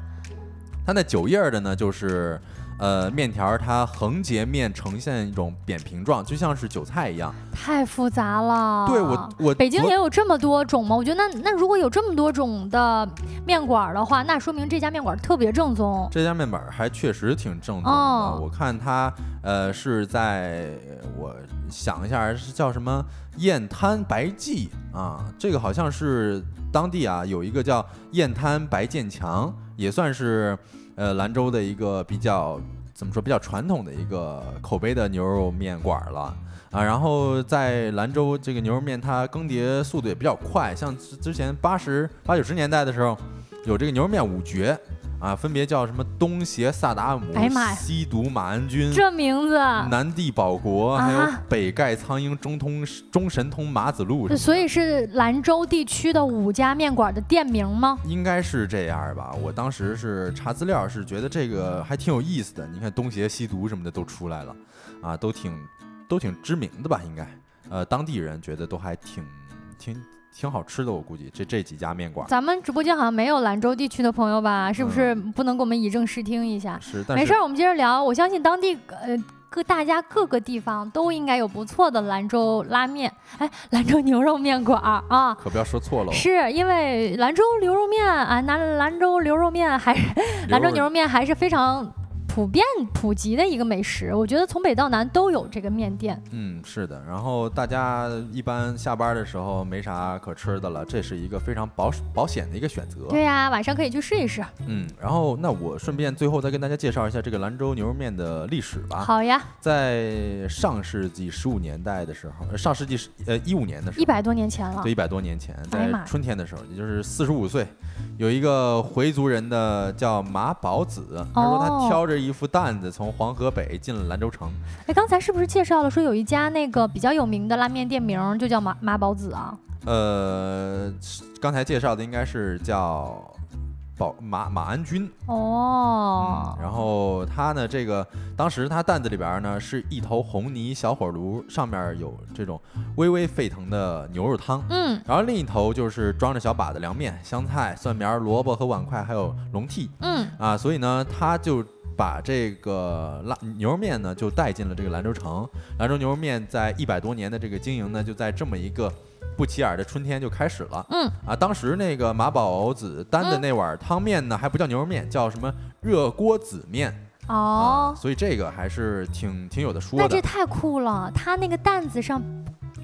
它那九叶的呢，就是，呃，面条它横截面呈现一种扁平状，就像是韭菜一样。太复杂了。对我，我北京也有这么多种吗？我觉得那那如果有这么多种的面馆的话，那说明这家面馆特别正宗。这家面馆还确实挺正宗的。我看它，呃，是在我想一下，是叫什么燕滩白记啊？这个好像是当地啊有一个叫燕滩白建强。也算是，呃，兰州的一个比较怎么说比较传统的一个口碑的牛肉面馆了啊。然后在兰州这个牛肉面，它更迭速度也比较快。像之前八十八九十年代的时候，有这个牛肉面五绝。啊，分别叫什么东邪萨达姆、哎西毒马鞍军，这名字，南帝保国，还有北丐苍鹰、中通中神通马子路，所以是兰州地区的五家面馆的店名吗？应该是这样吧。我当时是查资料，是觉得这个还挺有意思的。你看东邪西毒什么的都出来了，啊，都挺都挺知名的吧？应该，呃，当地人觉得都还挺挺。挺好吃的，我估计这这几家面馆。咱们直播间好像没有兰州地区的朋友吧？是不是不能给我们以正视听一下？是，没事儿，我们接着聊。我相信当地呃各大家各个地方都应该有不错的兰州拉面，哎，兰州牛肉面馆啊。可不要说错了。是因为兰州牛肉面啊，兰兰州牛肉面还是 (laughs) 兰州牛肉面还是非常。普遍普及的一个美食，我觉得从北到南都有这个面店。嗯，是的。然后大家一般下班的时候没啥可吃的了，这是一个非常保保险的一个选择。对呀，晚上可以去试一试。嗯，然后那我顺便最后再跟大家介绍一下这个兰州牛肉面的历史吧。好呀，在上世纪十五年代的时候，上世纪呃一五年的时候，一百多年前了。对，一百多年前，在春天的时候，也就是四十五岁，有一个回族人的叫马宝子，他说他挑着。一副担子从黄河北进了兰州城。哎，刚才是不是介绍了说有一家那个比较有名的拉面店名就叫马马宝子啊？呃，刚才介绍的应该是叫宝马马鞍军哦。然后他呢，这个当时他担子里边呢是一头红泥小火炉，上面有这种微微沸腾的牛肉汤。嗯。然后另一头就是装着小把的凉面、香菜、蒜苗、萝卜和碗筷，还有笼屉。嗯。啊，所以呢，他就。把这个拉牛肉面呢，就带进了这个兰州城。兰州牛肉面在一百多年的这个经营呢，就在这么一个不起眼的春天就开始了。嗯啊，当时那个马宝子担的那碗汤面呢，还不叫牛肉面，叫什么热锅子面哦。所以这个还是挺挺有的说的。那这太酷了，他那个担子上。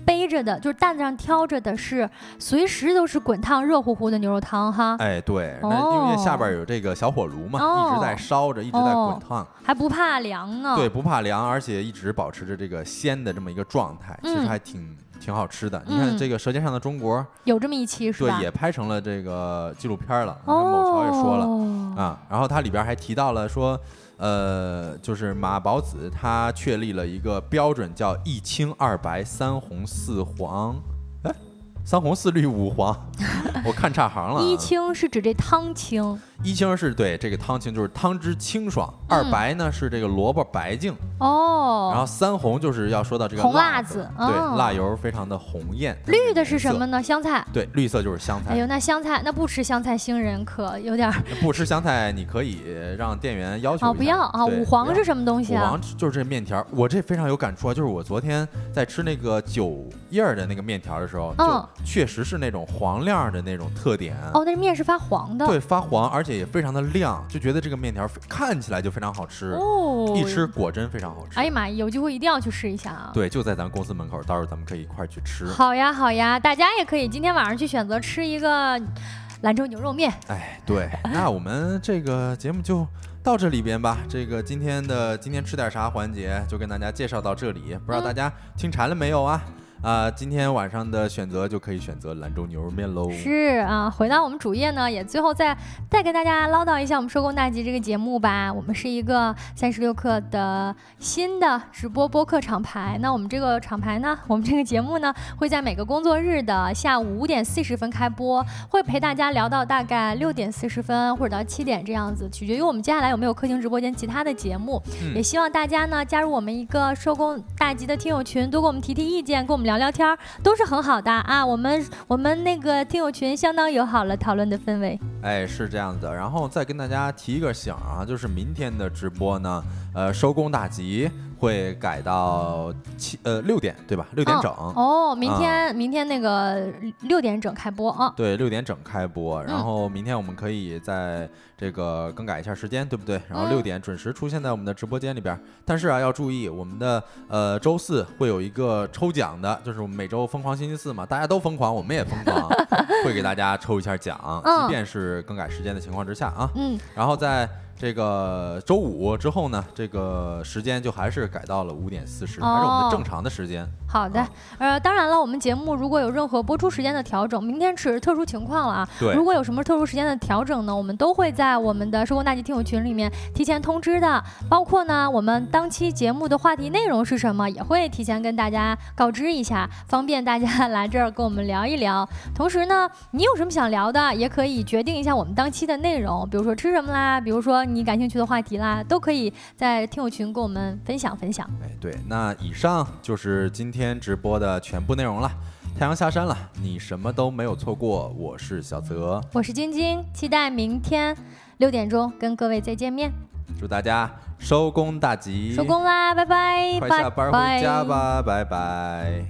背着的就是担子上挑着的是随时都是滚烫热乎乎的牛肉汤哈。哎，对，那因为下边有这个小火炉嘛，一直在烧着，一直在滚烫，还不怕凉呢。对，不怕凉，而且一直保持着这个鲜的这么一个状态，其实还挺挺好吃的。你看这个《舌尖上的中国》有这么一期是吧？对，也拍成了这个纪录片了。某潮也说了啊，然后它里边还提到了说。呃，就是马宝子他确立了一个标准，叫一清二白三红四黄，哎，三红四绿五黄，(laughs) 我看差行了。一清是指这汤清，一清是对这个汤清就是汤汁清爽，二白呢是这个萝卜白净哦，然后三红就是要说到这个红辣子，对，辣油非常的红艳。绿的是什么呢？香菜。对，绿色就是香菜。哎呦，那香菜那不吃香菜星人可有点。(laughs) 不吃香菜，你可以让店员要求哦，不要啊。五黄是什么东西啊？五黄就是这面条，我这非常有感触啊，就是我昨天在吃那个九叶的那个面条的时候，就确实是那种黄亮的那种特点。哦，那面是发黄的。对，发黄，而且也非常的亮，就觉得这个面条看起来就非常好吃哦，一吃果真非常好吃。哎呀妈呀，有机会一定要去试一下啊！对，就在咱公司门口，到时候咱们可以一块去吃。好呀，好呀，大家也可以今天晚上去选择吃一个兰州牛肉面。哎，对，(laughs) 那我们这个节目就到这里边吧。这个今天的今天吃点啥环节就跟大家介绍到这里，不知道大家听馋了没有啊？啊，今天晚上的选择就可以选择兰州牛肉面喽。是啊，回到我们主页呢，也最后再再跟大家唠叨一下我们收工大吉这个节目吧。我们是一个三十六克的新的直播播客厂牌。那我们这个厂牌呢，我们这个节目呢，会在每个工作日的下午五点四十分开播，会陪大家聊到大概六点四十分或者到七点这样子，取决于我们接下来有没有客厅直播间其他的节目。也希望大家呢加入我们一个收工大吉的听友群，多给我们提提意见，跟我们聊。聊聊天都是很好的啊，我们我们那个听友群相当友好了，讨论的氛围。哎，是这样的，然后再跟大家提一个醒啊，就是明天的直播呢，呃，收工大吉。会改到七呃六点对吧？六点整哦。明天明天那个六点整开播啊。对，六点整开播。然后明天我们可以在这个更改一下时间，对不对？然后六点准时出现在我们的直播间里边。但是啊，要注意，我们的呃周四会有一个抽奖的，就是我们每周疯狂星期四嘛，大家都疯狂，我们也疯狂，(laughs) 会给大家抽一下奖，即便是更改时间的情况之下啊。嗯。然后在。这个周五之后呢，这个时间就还是改到了五点四十，还是我们的正常的时间。好的，呃，当然了，我们节目如果有任何播出时间的调整，明天只是特殊情况了啊。对。如果有什么特殊时间的调整呢，我们都会在我们的收工大吉听友群里面提前通知的。包括呢，我们当期节目的话题内容是什么，也会提前跟大家告知一下，方便大家来这儿跟我们聊一聊。同时呢，你有什么想聊的，也可以决定一下我们当期的内容，比如说吃什么啦，比如说。你感兴趣的话题啦，都可以在听友群跟我们分享分享。哎，对，那以上就是今天直播的全部内容了。太阳下山了，你什么都没有错过。我是小泽，我是晶晶，期待明天六点钟跟各位再见面。祝大家收工大吉！收工啦，拜拜！快下班回家吧，拜拜。